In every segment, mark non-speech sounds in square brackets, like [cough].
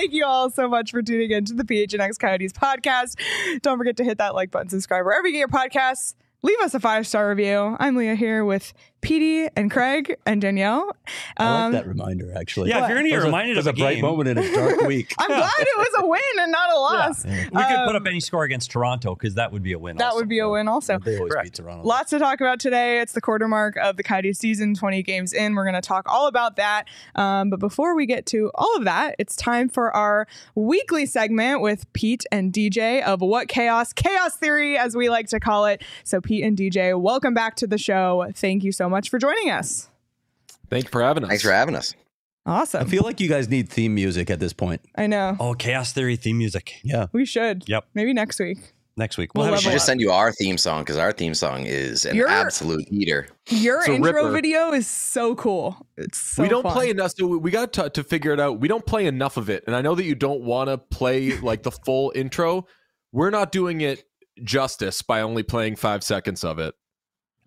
Thank you all so much for tuning in to the PHNX Coyotes podcast. Don't forget to hit that like button, subscribe wherever you get your podcasts. Leave us a five star review. I'm Leah here with Petey and Craig and Danielle. I Um, like that reminder, actually. Yeah, if you're gonna get It a- reminded of a a bright game. moment in a dark [laughs] week. I'm glad it was a win and not a loss. We could put Um, up any score against Toronto because that would be a win. That also. would be a win also. they always Correct. beat Toronto. Lots to talk about today. It's the quarter mark of the Coyotes season, 20 games in. We're going to talk all about that. Um, but before we get to all of that, it's time for our weekly segment with Pete and DJ of What Chaos? Chaos Theory, as we like to call it. So, Pete and DJ, welcome back to the show. Thank you so much for joining us. Thank you for having us. Thanks for having us. Awesome. I feel like you guys need theme music at this point. I know. Oh, Chaos Theory theme music. Yeah. We should. Yep. Maybe next week. Next week. We'll We'll, have should just send you our theme song because our theme song is an You're- absolute heater. Your It's a intro ripper. video is so cool. It's so we don't fun. play enough. So we got to, to figure it out. We don't play enough of it, and I know that you don't want to play like the full [laughs] intro. We're not doing it justice by only playing five seconds of it.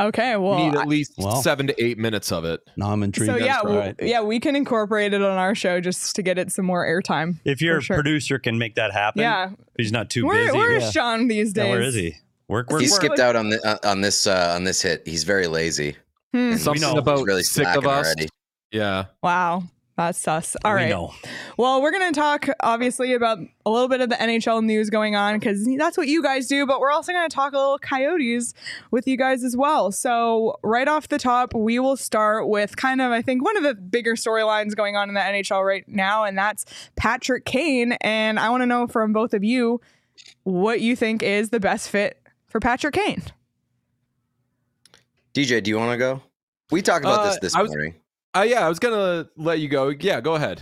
Okay. Well, we need at least Well. seven to eight minutes of it. No, I'm intrigued. so yeah, All well, right. yeah, we can incorporate it on our show just to get it some more airtime. If your sure. producer can make that happen, Yeah, he's not too where, busy. where is yeah. Sean these days? Yeah, where is he? Work, work, He work. skipped out on the uh, on this uh, on this hit. He's very lazy. Hmm. And Something about really sick of us. already. Yeah. Wow, that's sus. All we right. know. Well, we're going to talk obviously about a little bit of the NHL news going on because that's what you guys do, but we're also going to talk a little Coyotes with you guys as well. So, right off the top, we will start with kind of, I think, one of the bigger storylines going on in the NHL right now, and that's Patrick Kane. And I want to know from both of you what you think is the best fit for Patrick Kane. DJ, do you want to go? We talked about this Uh, this I was- morning. Uh, yeah, I was gonna let you go. Yeah, go ahead.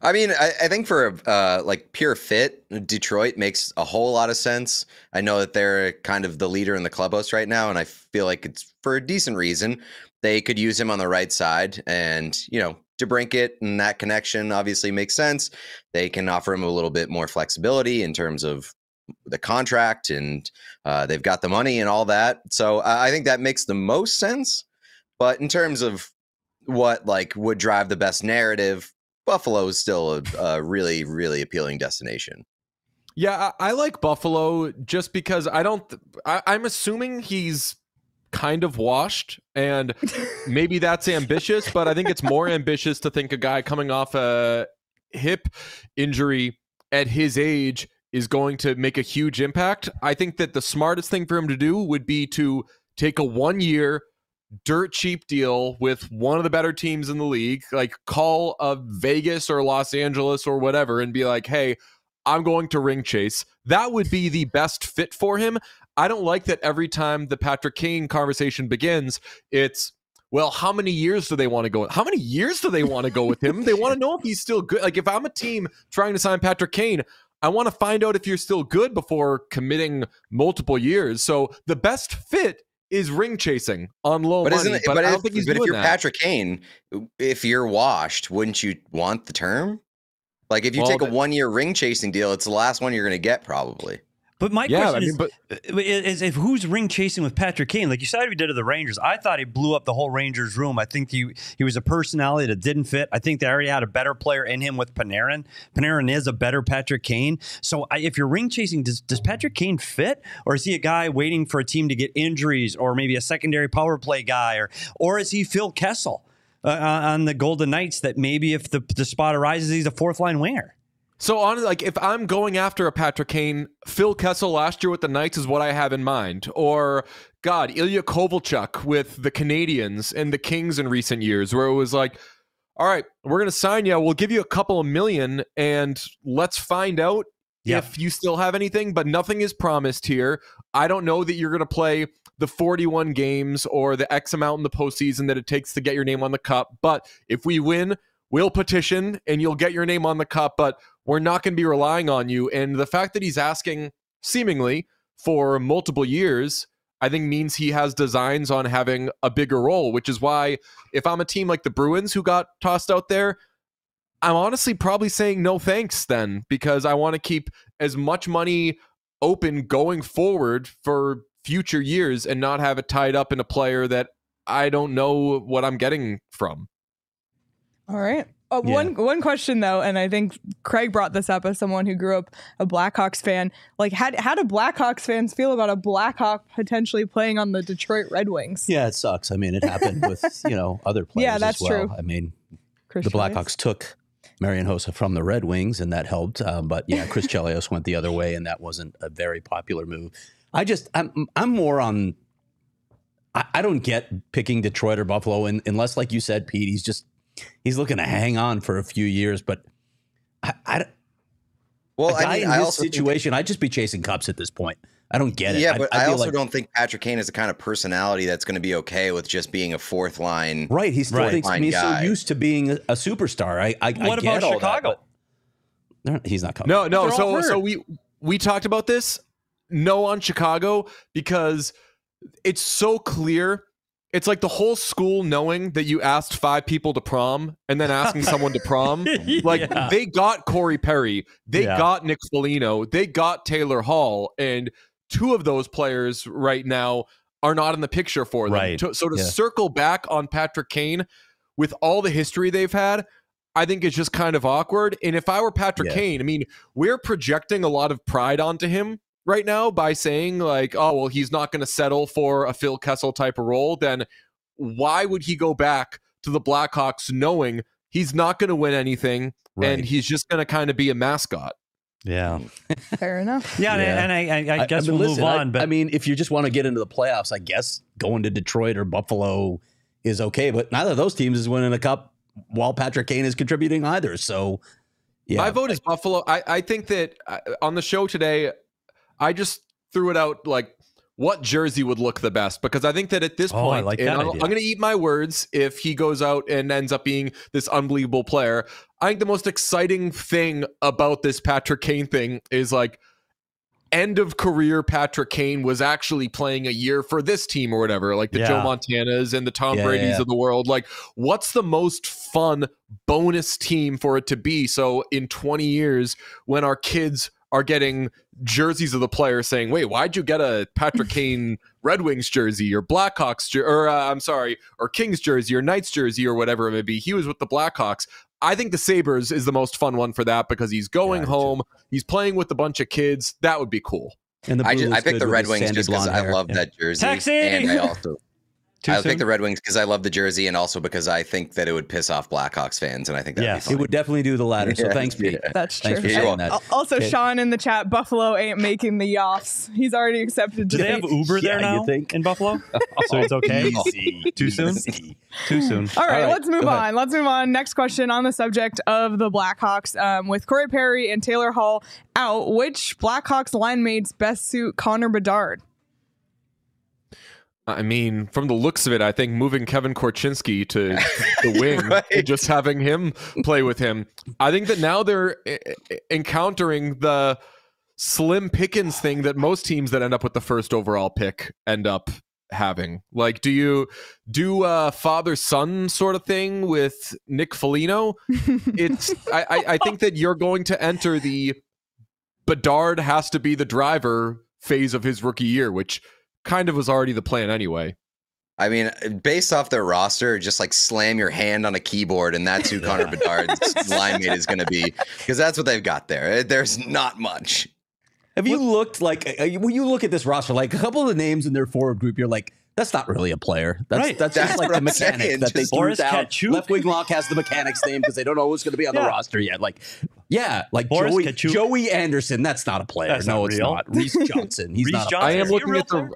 I mean, I, I think for uh, like pure fit, Detroit makes a whole lot of sense. I know that they're kind of the leader in the clubhouse right now, and I feel like it's for a decent reason. They could use him on the right side, and you know, DeBrincat and that connection obviously makes sense. They can offer him a little bit more flexibility in terms of the contract, and uh, they've got the money and all that. So I I think that makes the most sense. But in terms of what like would drive the best narrative, Buffalo is still a, a really, really appealing destination. Yeah, I, I like Buffalo just because I don't. I, I'm assuming he's kind of washed, and [laughs] maybe that's ambitious, but I think it's more ambitious to think a guy coming off a hip injury at his age is going to make a huge impact. I think that the smartest thing for him to do would be to take a one year dirt cheap deal with one of the better teams in the league, like call a Vegas or Los Angeles or whatever, and be like, hey, I'm going to ring chase. That would be the best fit for him. I don't like that every time the Patrick Kane conversation begins, it's well, how many years do they want to go? How many years do they want to go with him? they want to know if he's still good. Like if I'm a team trying to sign Patrick Kane, I want to find out if you're still good before committing multiple years. So the best fit is ring chasing on low But money. isn't it? but, But, I if, don't think he's but if you're that. Patrick Kane, if you're washed, wouldn't you want the term? Like if you Well, take a one year ring chasing deal, it's the last one you're going to get probably. But my Yeah, question I mean, is, but uh, is, if who's ring chasing with Patrick Kane? Like you said, he did to the Rangers. I thought he blew up the whole Rangers room. I think he he was a personality that didn't fit. I think they already had a better player in him with Panarin. Panarin is a better Patrick Kane. So I, if you're ring chasing, does does Patrick Kane fit, or is he a guy waiting for a team to get injuries, or maybe a secondary power play guy, or or is he Phil Kessel uh, on the Golden Knights? That maybe if the the spot arises, he's a fourth line winger. So on like if I'm going after a Patrick Kane, Phil Kessel last year with the Knights is what I have in mind. Or God, Ilya Kovalchuk with the Canadiens and the Kings in recent years, where it was like, all right, we're gonna sign you. We'll give you a couple of million, and let's find out Yeah. if you still have anything. But nothing is promised here. I don't know that you're gonna play the 41 games or the X amount in the postseason that it takes to get your name on the cup. But if we win, we'll petition and you'll get your name on the cup. But we're not going to be relying on you. And the fact that he's asking seemingly for multiple years, I think means he has designs on having a bigger role, which is why if I'm a team like the Bruins who got tossed out there, I'm honestly probably saying no thanks then because I want to keep as much money open going forward for future years and not have it tied up in a player that I don't know what I'm getting from. All right. Uh, Yeah. One one question though, and I think Craig brought this up as someone who grew up a Blackhawks fan. Like, how how do Blackhawks fans feel about a Blackhawk potentially playing on the Detroit Red Wings? Yeah, it sucks. I mean, it happened with you know [laughs] other players. Yeah, that's as well. true. I mean, Chris the Chelios? Blackhawks took Marian Hossa from the Red Wings, and that helped. Um, but yeah, Chris [laughs] Chelios went the other way, and that wasn't a very popular move. I just, I'm, I'm more on. I, I don't get picking Detroit or Buffalo, unless, like you said, Pete, he's just he's looking to hang on for a few years. But I, I Well, a guy I mean, in I this also think- situation, I'd just be chasing cups at this point. I don't get it. yeah, I- but I I, feel also like- don't think Patrick Kane is the kind of personality that's going to be okay with just being a fourth line. Right, he still Right. thinks I Fine mean, he's so used to being a, a superstar. I, I, I What get about all that, Chicago? he's not coming. No, no. So hurt. so we we talked about this. No on Chicago because it's so clear. It's like the whole school knowing that you asked five people to prom and then asking [laughs] someone to prom. Like Yeah. they got Corey Perry, they Yeah. got Nick Foligno, they got Taylor Hall, and two of those players right now are not in the picture for them. Right. To- so to Yeah. circle back on Patrick Kane with all the history they've had, I think it's just kind of awkward. And if I were Patrick Yeah. Kane, I mean, we're projecting a lot of pride onto him right now by saying like, oh well, he's not going to settle for a Phil Kessel type of role. Then why would he go back to the Blackhawks knowing he's not going to win anything Right. and he's just going to kind of be a mascot? Yeah, [laughs] Fair enough. yeah, and I- Yeah. and I, I, I guess mean, we'll listen, move I- on. but I mean, if you just want to get into the playoffs, I guess going to Detroit or Buffalo is okay. But neither of those teams is winning a cup while Patrick Kane is contributing either. So, yeah, My vote is Buffalo. I, I think that uh, on the show today, I just threw it out like what jersey would look the best because I think that at this Oh, point, like I'm. I'm going to eat my words if he goes out and ends up being this unbelievable player. I think the most exciting thing about this Patrick Kane thing is like end of career Patrick Kane was actually playing a year for this team or whatever, like the Joe Montanas and the Tom Yeah, yeah, Brady's yeah. of the world. Like, what's the most fun bonus team for it to be? So in 20 years, when our kids are getting jerseys of the players saying, wait, why'd you get a Patrick [laughs] Kane Red Wings jersey or Blackhawks, jer- or uh, I'm sorry, or Kings jersey or Knights jersey or whatever it may be? He was with the Blackhawks. I think the Sabres is the most fun one for that because he's going Yeah, I do home. He's playing with a bunch of kids. That would be cool. and the I blue just I picked the Red his Wings sandy just because I love Yeah. that jersey, Taxi! and I also Too I soon? picked the Red Wings because I love the jersey, and also because I think that it would piss off Blackhawks fans, and I think that'd Yes. It would definitely do the latter. So [laughs] Yeah, thanks, Pete. yeah. That's true. Thanks for You're saying that. Also, Okay. Sean in the chat, Buffalo ain't making the offs. He's already accepted. do they have. Uber there Yeah, you now think? in Buffalo? [laughs] so it's okay. Too soon? Too soon. All right, All right, let's move on. Let's move on. Next question on the subject of the Blackhawks. Um, with Corey Perry and Taylor Hall out, which Blackhawks line mates best suit Connor Bedard? I mean, from the looks of it, I think moving Kevin Korchinski to [laughs] the wing Right. and just having him play with him. I think that now they're encountering the slim pickings thing that most teams that end up with the first overall pick end up having. Like, do you do a father son sort of thing with Nick Foligno? It's [laughs] I, I, I think that you're going to enter the Bedard has to be the driver phase of his rookie year, which kind of was already the plan anyway. I mean, based off their roster, just like slam your hand on a keyboard, and that's who Connor [laughs] Bedard's line mate is going to be, because that's what they've got there. There's not much. Have you looked like uh, when you look at this roster, like a couple of the names in their forward group, you're like, that's not really a player. That's Right. that's, That's just like the I'm mechanics saying. that they Just threw Boris down. Katchouk? Left wing lock has the mechanics name because they don't know who's going to be on the roster yet. Like, yeah, like Boris Joey, Katchouk? Joey Anderson. That's not a player. That's no, not it's not. Reese Johnson. He's Reese not. A Johnson. I am looking at the player?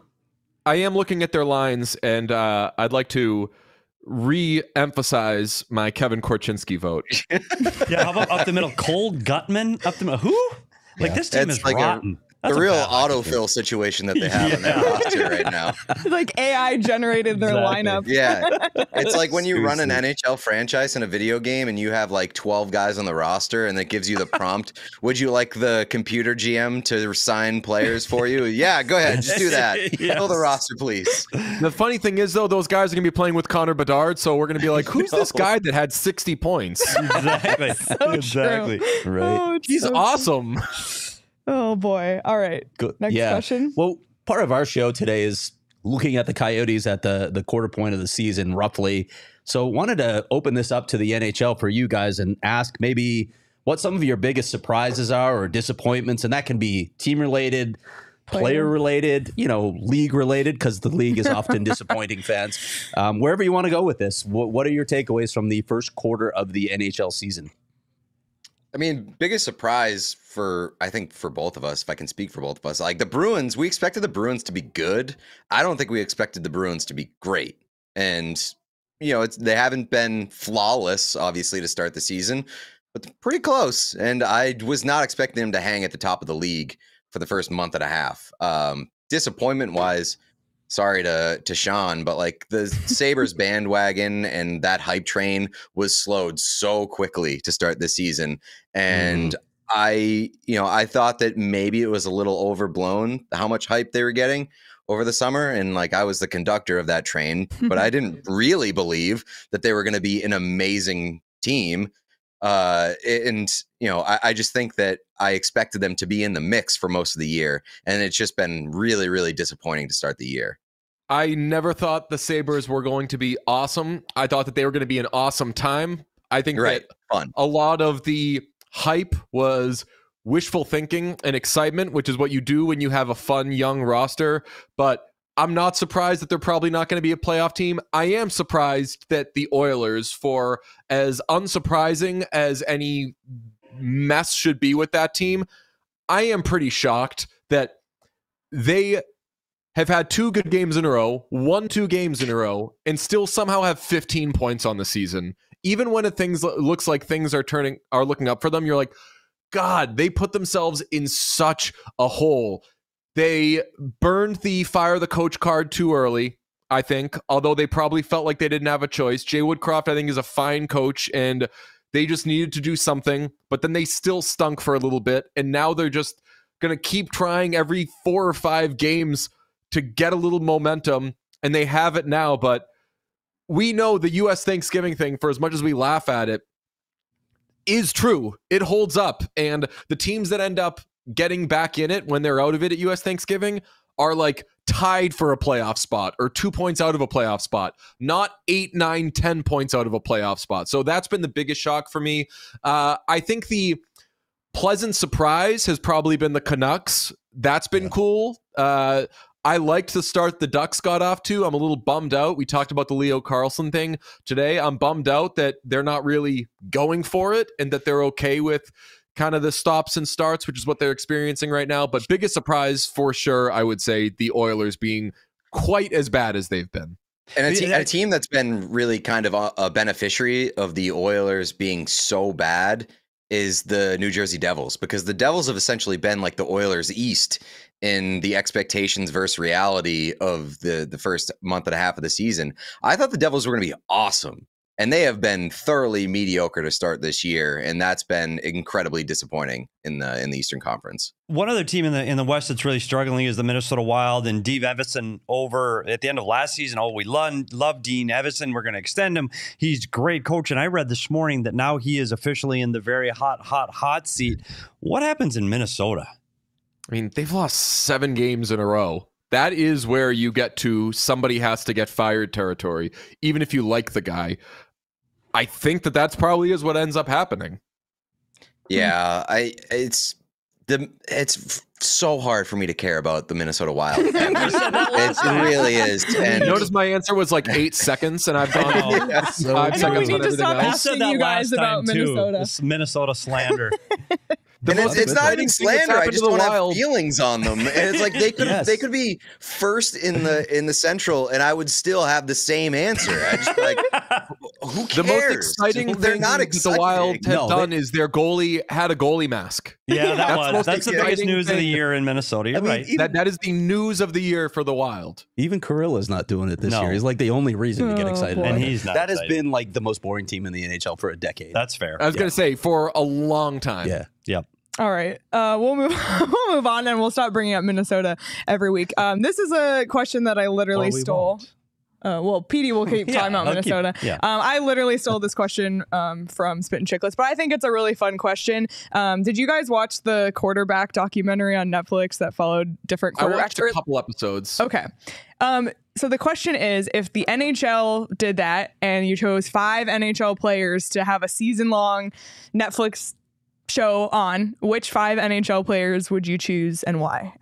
I am looking at their lines, and uh, I'd like to re-emphasize my Kevin Korchinski vote. [laughs] Yeah, how about up the middle? Cole Guttman up the middle. Who? Like this team It's is like a- rotten. That's the real bad hockey autofill situation that they [laughs] have in their Yeah. roster right now. [laughs] like AI generated their Exactly. lineup. Yeah. [laughs] It's like when you run an NHL franchise in a video game and you have like 12 guys on the roster and it gives you the prompt, would you like the computer GM to sign players for you? Yeah, go ahead. Just do that. Fill the roster, please. The funny thing is, though, those guys are going to be playing with Connor Bedard, so we're going to be like, "Who's this guy that had 60 points? exactly. So exactly. true. Right. Oh, He's so- awesome." Oh boy. All right. Good. Next yeah. question. Well, part of our show today is looking at the Coyotes at the the quarter point of the season, roughly. So, wanted to open this up to the NHL for you guys and ask maybe what some of your biggest surprises are or disappointments, and that can be team related. Player related, you know, league related, because the league is often disappointing fans. [laughs] Um, wherever you want to go with this, what, what are your takeaways from the first quarter of the NHL season? I mean, biggest surprise for I think for both of us, if I can speak for both of us, like the Bruins, we expected the Bruins to be good. I don't think we expected the Bruins to be great. And you know, they haven't been flawless, obviously, to start the season, but pretty close. And I was not expecting them to hang at the top of the league for the first month and a half. Um, disappointment wise, sorry to to Sean, but like the Sabres [laughs] bandwagon and that hype train was slowed so quickly to start this season. And mm-hmm. I, you know, I thought that maybe it was a little overblown how much hype they were getting over the summer. And like I was the conductor of that train, but I [laughs] didn't really believe that they were going to be an amazing team. Uh, and you know, I, I just think that I expected them to be in the mix for most of the year, and it's just been really, really disappointing to start the year. I never thought the Sabres were going to be awesome. I thought that they were going to be an awesome time. I think Right, that fun. a lot of the hype was wishful thinking and excitement, which is what you do when you have a fun young roster. But I'm not surprised that they're probably not going to be a playoff team. I am surprised that the Oilers, for as unsurprising as any mess should be with that team, I am pretty shocked that they have had two good games in a row, won two games in a row, and still somehow have 15 points on the season. Even when it things looks like things are turning are looking up for them, you're like, God, they put themselves in such a hole. They burned the fire the coach card too early, I think, although they probably felt like they didn't have a choice. Jay Woodcroft, I think, is a fine coach, and they just needed to do something, but then they still stunk for a little bit, and now they're just going to keep trying every four or five games to get a little momentum, and they have it now. But we know the U.S. Thanksgiving thing, for as much as we laugh at it, is true. It holds up. And the teams that end up getting back in it when they're out of it at U.S. Thanksgiving are like tied for a playoff spot or two points out of a playoff spot, not eight, nine, ten points out of a playoff spot. So that's been the biggest shock for me. Uh, I think the pleasant surprise has probably been the Canucks. That's been cool. Uh, I liked the start the Ducks got off to. I'm a little bummed out. We talked about the Leo Carlsson thing today. I'm bummed out that they're not really going for it and that they're okay with kind of the stops and starts, which is what they're experiencing right now. But biggest surprise for sure, I would say the Oilers being quite as bad as they've been. And a, te- a team that's been really kind of a, a beneficiary of the Oilers being so bad is the New Jersey Devils because the Devils have essentially been like the Oilers East in the expectations versus reality of the the first month and a half of the season. I thought the Devils were going to be awesome, and they have been thoroughly mediocre to start this year, and that's been incredibly disappointing in the in the Eastern Conference. One other team in the in the West that's really struggling is the Minnesota Wild and Dave Evason over at the end of last season. Oh, we love, love Dean Evason. We're going to extend him. He's great coach. And I read this morning that now he is officially in the very hot, hot, hot seat. What happens in Minnesota? I mean, they've lost seven games in a row. That is where you get to somebody has to get fired territory, even if you like the guy. I think that that's probably is what ends up happening. Yeah, I it's the it's so hard for me to care about the Minnesota Wild. [laughs] it really is. And Notice my answer was like eight seconds, and I've [laughs] gone Oh. five I know we seconds need on to stop else. I asking said you guys last about time too. Minnesota. This Minnesota slander. [laughs] The and it's, most it's not even exciting thing that's slander. I happened just to don't Wild- have feelings on them. And it's like they [laughs] could Yes. they could be first in the in the Central, and I would still have the same answer. I just like, who cares? The most exciting They're thing not that the Wild exciting. have No, they- done is their goalie had a goalie mask. Yeah, [laughs] that That's was that's the biggest exciting news of the year in Minnesota. You're I mean, right. even- That that is the news of the year for the Wild. Even Kirill's not doing it this No. year. He's like the only reason to get Oh, excited. boy. And he's not That has been like the most boring team in the NHL for a decade. That's fair. I was going to say for a long time. yeah. Yep. All right, uh, we'll move. [laughs] we'll move on, and we'll stop bringing up Minnesota every week. Um, this is a question that I literally Well, we stole. won't. Uh, well, Petey will keep [laughs] talking about I'll keep- Minnesota. yeah. Um, I literally stole this question um, from Spit and Chicklets, but I think it's a really fun question. Um, did you guys watch the quarterback documentary on Netflix that followed different quarterbacks? I watched a couple episodes. Okay. Um, so the question is if the NHL did that and you chose five NHL players to have a season long Netflix show on, which five NHL players would you choose and why?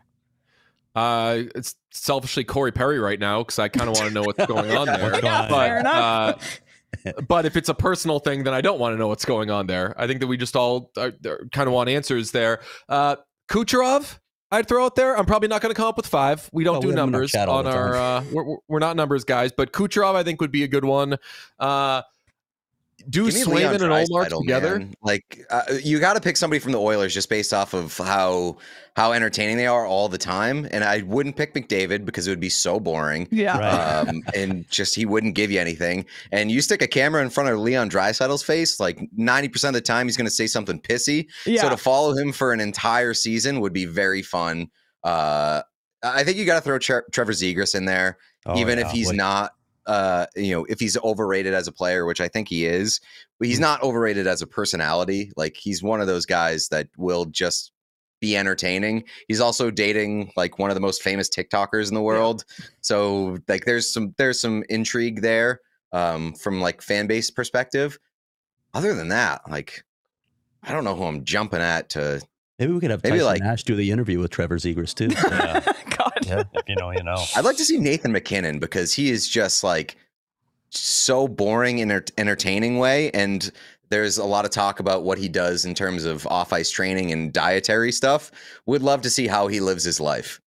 Uh, it's selfishly Corey Perry right now because I kind of want to know what's going on there. But, Fair enough. uh, [laughs] but if it's a personal thing, then I don't want to know what's going on there. I think that we just all uh, kind of want answers there. Uh, Kucherov, I'd throw out there. I'm probably not going to come up with five. We don't Well, do we have him in our numbers on our. Uh, we're, we're not numbers guys, but Kucherov I think would be a good one. Uh, do Give Swayman and Ullmark Draisaitl, together? man. Like uh, you got to pick somebody from the Oilers just based off of how how entertaining they are all the time. And I wouldn't pick McDavid because it would be so boring. Yeah. Right. um, [laughs] and just he wouldn't give you anything. And you stick a camera in front of Leon Draisaitl's face, like ninety percent of the time, he's going to say something pissy. Yeah. So to follow him for an entire season would be very fun. Uh, I think you got to throw Tre- Trevor Zegras in there, Oh, even yeah. if he's Wait. not. Uh, you know, if he's overrated as a player, which I think he is, but he's not overrated as a personality. Like he's one of those guys that will just be entertaining. He's also dating like one of the most famous TikTokers in the world. So like there's some there's some intrigue there um from like fan base perspective. Other than that, like I don't know who I'm jumping at to Maybe we could have Maybe, Tyson like- Nash do the interview with Trevor Zegras too. [laughs] Yeah. [laughs] God. yeah. If you know, you know. I'd like to see Nathan MacKinnon because he is just like so boring in an entertaining way and there's a lot of talk about what he does in terms of off ice training and dietary stuff. Would love to see how he lives his life.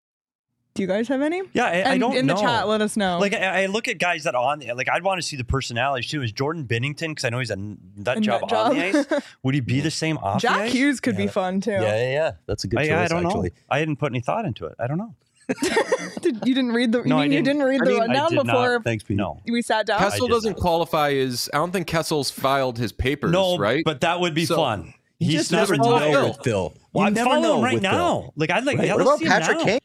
Do you guys have any? Yeah, I, I don't in know. the chat, let us know. Like I, I look at guys that are on the like I'd want to see the personalities too. Is Jordan Binnington because I know he's a nut A job nut on the job. ice. [laughs] Would he be the same off the Jack ice? Hughes could be fun too. yeah, yeah, yeah. That's a good I, choice. I don't actually. know. I didn't put any thought into it. I don't know. [laughs] Did, you didn't read the. No, you I mean didn't. didn't read I the mean, I rundown did not. before Thanks, Pete. No, we sat down? Kessel doesn't not. qualify as I don't think Kessel's filed his papers, no, right? But that would be So- fun. You He's just never never follow know Phil. with Phil. Well, I'm never following him right with Phil. now. Like I'd like. Right. Yeah, What about Patrick now. Kane?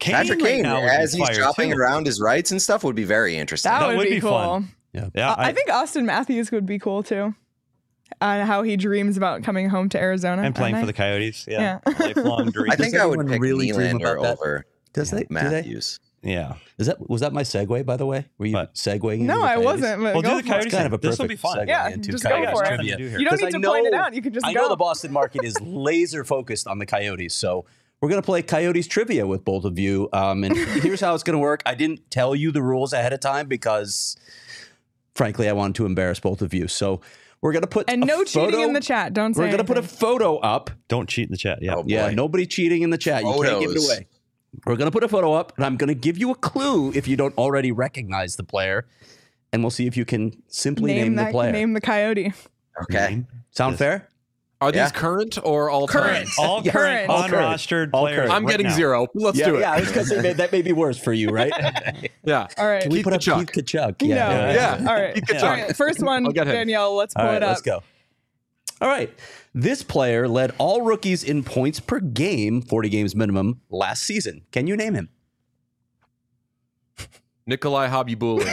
Kane Patrick right Kane, now as he's fire, dropping too. around his rights and stuff, would be very interesting. That, That would, would be, be cool. fun. Yeah. Yeah, Uh, I, think Auston Matthews would be cool too. And how he dreams about coming home to Arizona and playing for the. Coyotes. Yeah, Yeah. [laughs] lifelong [laughs] dream. I think I would pick really dream Nylander about that? over Does they? Do they? Matthews. yeah. Is that was that my segue by the way? Were you What? segueing? No, I wasn't. But Well, go do the for. Coyotes. It's kind of a This will be fun. Yeah, into just go for it. nothing to trivia. do here. You don't need I to point it out. You can just I go. know the Boston market is laser focused on the Coyotes, so we're gonna play Coyotes trivia with both of you. Um, and [laughs] here's how it's gonna work. I didn't tell you the rules ahead of time because, frankly, I wanted to embarrass both of you. So we're gonna put and a no cheating in the chat. Don't say We're gonna put a photo up. Don't cheat in the chat. Yeah. Oh, Yeah, nobody cheating in the chat. You can't give it Photos. away. We're gonna put a photo up, and I'm gonna give you a clue if you don't already recognize the player, and we'll see if you can simply name, name the player. name the coyote. Okay. Sound Yes. fair? Are these Yeah. current or all Current. time? [laughs] All Yeah. current, All current. unrostered All players. current. I'm right getting now. zero. Let's yeah, do it. yeah. I was gonna say that, that may be worse for you, right? [laughs] Yeah. All right. Can we Keith put up Tkachuk. Keith Tkachuk? No. Yeah. Yeah. All right. Keith Tkachuk. All right. First one, I'll get him. Danielle. Let's pull All right, it up. let's go. All right. This player led all rookies in points per game, 40 games minimum, last season. Can you name him? Nikolai Khabibulin.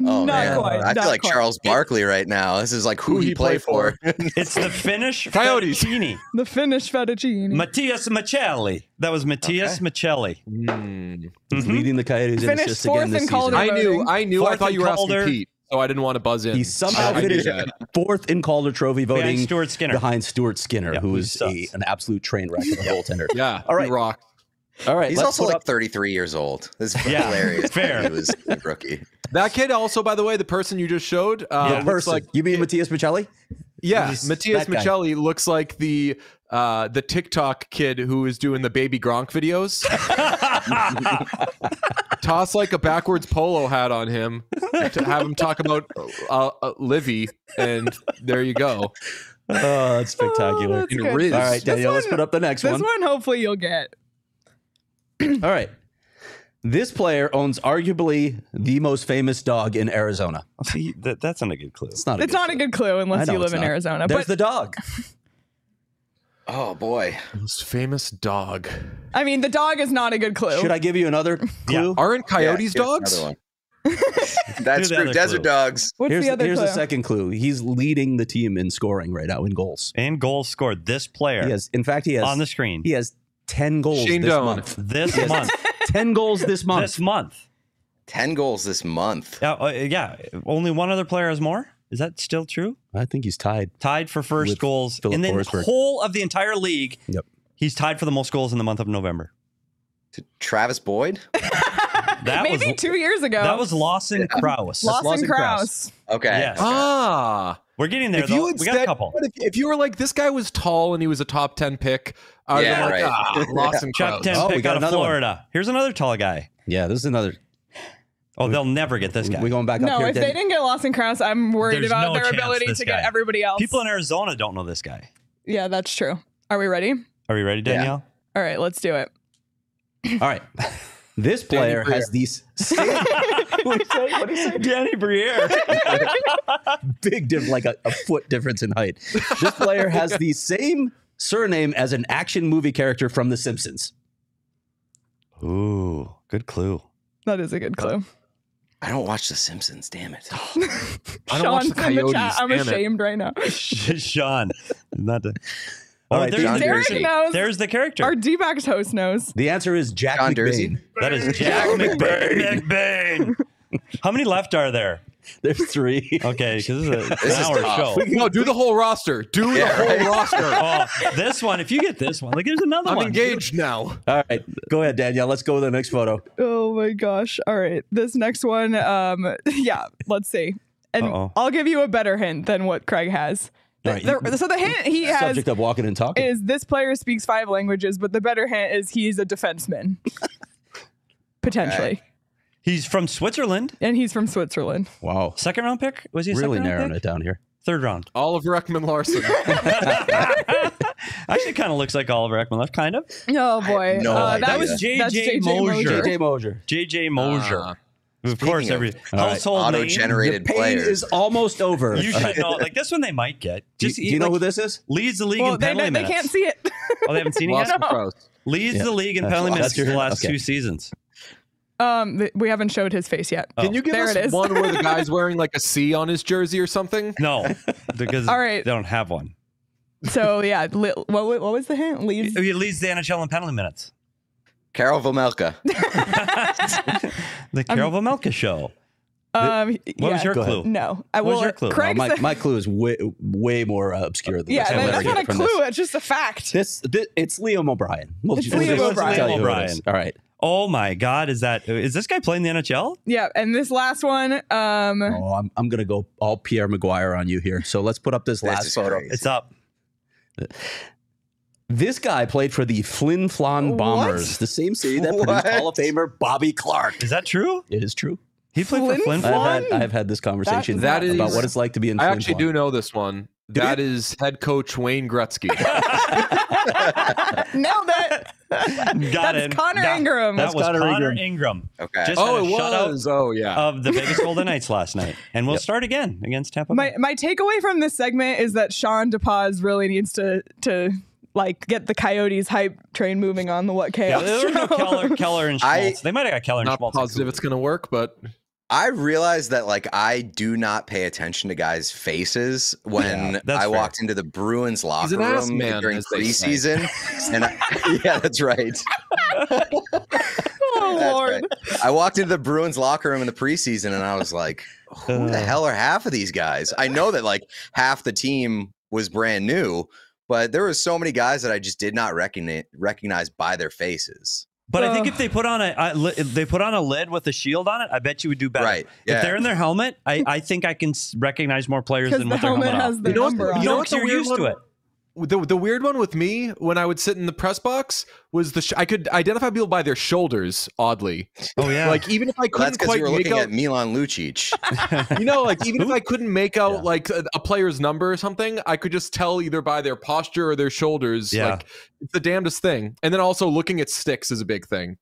Oh [laughs] Not man, quite, I not feel like quite. Charles Barkley right now. This is like who, Who he he played play for. [laughs] It's the Finnish [laughs] Coyotes. fettuccine. The Finnish fettuccine. Matias Maccelli. That was Matias Okay. Maccelli. Mm. He's leading the Coyotes in assists again this season. I knew. I knew. I thought you were Calder. asking Pete, so I didn't want to buzz in. He somehow I- I finished fourth in Calder Trophy voting Stuart Skinner. behind Stuart Skinner, Yeah, who who is a, an absolute train wreck of a goaltender. Yeah. All right. He rocked. All right, He's also like up 33 years old. This is [laughs] Yeah, hilarious. fair. He was a rookie. That kid also, by the way, the person you just showed, uh, Yeah. looks person. like you mean Matias Maccelli? yeah, Who's Matias that? Maccelli looks like the uh, the TikTok kid who is doing the baby Gronk videos. [laughs] Toss like a backwards polo hat on him to have him talk about uh, uh, Livy, and there you go. Oh, that's spectacular. that's good. Riz. All right, Danielle, let's put up the next This one. This one, hopefully, you'll get. [clears throat] All right. This player owns arguably the most famous dog in Arizona. See, that, that's not a good clue. It's not. A It's good not a good clue unless you live in not. Arizona. There's But the dog. [laughs] Oh boy. Most famous dog. I mean, the dog is not a good clue. Should I give you another [laughs] clue? Aren't coyotes Yeah, dogs? [laughs] That's the true. Desert clue. dogs. What's here's the other here's clue? the second clue. He's leading the team in scoring right now in goals. And goals scored. This player He has, in fact, he has on the screen. He has ten goals Shane this Doan. month. This month. Ten goals this month. this month. 10 goals this month. Yeah, uh, yeah. Only one other player has more. Is that still true? I think he's tied. Tied for first With goals Filip in the Forsberg. whole of the entire league. Yep. He's tied for the most goals in the month of November. To Travis Boyd? [laughs] That Maybe was two years ago. that was Lawson Crouse. Lawson Lawson Crouse. Okay. Yes. Ah. We're getting there If though. you had we got a couple. If, if you were like, this guy was tall and he was a top 10 pick, I would Yeah, like, right. ah, Lawson Chuck Crouse. 10 Oh, we pick got out of another one. Florida. Here's another tall guy. Yeah, this is another. Oh, they'll never get this guy. We going back up No, if they didn't get Lawson Crouse, I'm worried There's about no their ability this to get everybody else. People in Arizona don't know this guy. yeah, that's true. Are we ready? Are we ready, Danielle? All right, let's do it. All right. [laughs] This player has these same [laughs] what do you say? What do you say? Danny Briere. [laughs] big diff, like a, a foot difference in height. This player has the same surname as an action movie character from The Simpsons. Ooh, good clue. That is a good clue. I don't watch The Simpsons, damn it. [laughs] I don't watch Sean's the in the Coyotes, chat. I'm damn it. ashamed right now. [laughs] Sean. Not the. All Oh, right, there's, John the, Derek Jersey. knows. there's the character. Our D-backs host knows. The answer is Jack John McBain. Dursey? that is Jack [laughs] McBain. McBain. How many left are there? There's three. Okay, because this is a- This an is hour tough. show. No, do the whole roster. Do Yeah, the whole roster. [laughs] Oh, this one. If you get this one, like there's another I'm one. engaged now. All right, go ahead, Danielle. Let's go to the next photo. Oh my gosh. All right. This next one, um, [laughs] yeah, let's see. And Uh-oh. I'll give you a better hint than what Craig has. The- All right, the- so the hint he has Subject of walking and talking. is this player speaks five languages, but the better hint is he's a defenseman. [laughs] Potentially. He's from Switzerland. And he's from Switzerland. wow, Second round pick? Was he really second round narrowing pick? it down here. Third round. Oliver Ekman Larsson. [laughs] [laughs] Actually, kind of looks like Oliver Ekman left, kind of. Oh boy. no uh, that That was was JJ that's JJ Moser. JJ Moser. JJ Moser. Of course, Speaking every of All right. household name. The Auto-generated pain is almost over. You should know. Like this one, they might get. Do, Just do you know who this is? leads the league Well, in penalty they, they can't see it. [laughs] Oh, they haven't seen it yet. Lawson Crouse. Leads Yeah. the league in That's penalty minutes for the last okay. two seasons. um, th- we haven't showed his face yet. Can you give there us it is. one where the guy's [laughs] wearing like a C on his jersey or something? No, [laughs] because All right. they don't have one. So yeah, li- what, what what was the hint? Leads. He leads the NHL in penalty minutes. Karel Vejmelka. [laughs] The Karel Vejmelka show. Um, What was your clue? No, I What was will. your clue? No, my, my clue is way, way more uh, obscure than yeah, this. I'll that- that's not a clue. This. It's just a fact. This, thi- it's Liam O'Brien. We'll It's Liam O'Brien. tell you who it O'Brien. All right. Oh my God! Is that is this guy playing the NHL? Yeah, and this last one, um, Oh, I'm, I'm going to go all Pierre McGuire on you here. So let's put up this This last is photo. crazy. It's up. This guy played for the Flin Flon What? Bombers, the same city that produced What? Hall of Famer Bobby Clarke. Is that true? It is true. He played Flin for Flin Flon? Flon. I've had, I've had this conversation That is- about what it's like to be in I Flin actually Flon. do know this one. Do That is head coach Wayne Gretzky. [laughs] nailed it. Got That's it. Connor Got- Ingram. That That's was Connor Connor Ingram. Ingram. Okay. Just oh, it was. Oh, yeah. of the Vegas [laughs] Golden Knights last night, and we'll start again against Tampa. My my takeaway from this segment is that Sean DePaz really needs to to like get the Coyotes hype train moving on the what Yeah, chaos. there no. Keller, Keller and [laughs] I- they might have got Keller and Not Schmaltz. positive it's going to work, but I realized that like I do not pay attention to guys' faces when Yeah, I fair. walked into the Bruins locker an room man, during as they say. preseason. [laughs] and I, yeah, that's right. oh That's lord. right. I walked into the Bruins locker room in the preseason and I was like, who the Uh. hell are half of these guys? I know that like half the team was brand new, but there were so many guys that I just did not recognize recognize by their faces. But I think if they put on a I- li- if they put on a lid with a shield on it, I bet you would do better. Right, If they're in their helmet, I, I think I can recognize more players [laughs] than the with their helmet helmet has off. the You know what number the- on you know it. what the you're weird used one- to it. The the weird one with me when I would sit in the press box was the sh- I could identify people by their shoulders. Oddly, Oh yeah, like even if I couldn't because quite you were make looking out, at Milan Lucic. [laughs] you know, like even if I couldn't make out Yeah. like a, a player's number or something, I could just tell either by their posture or their shoulders. Yeah. Like it's the damnedest thing. And then also looking at sticks is a big thing.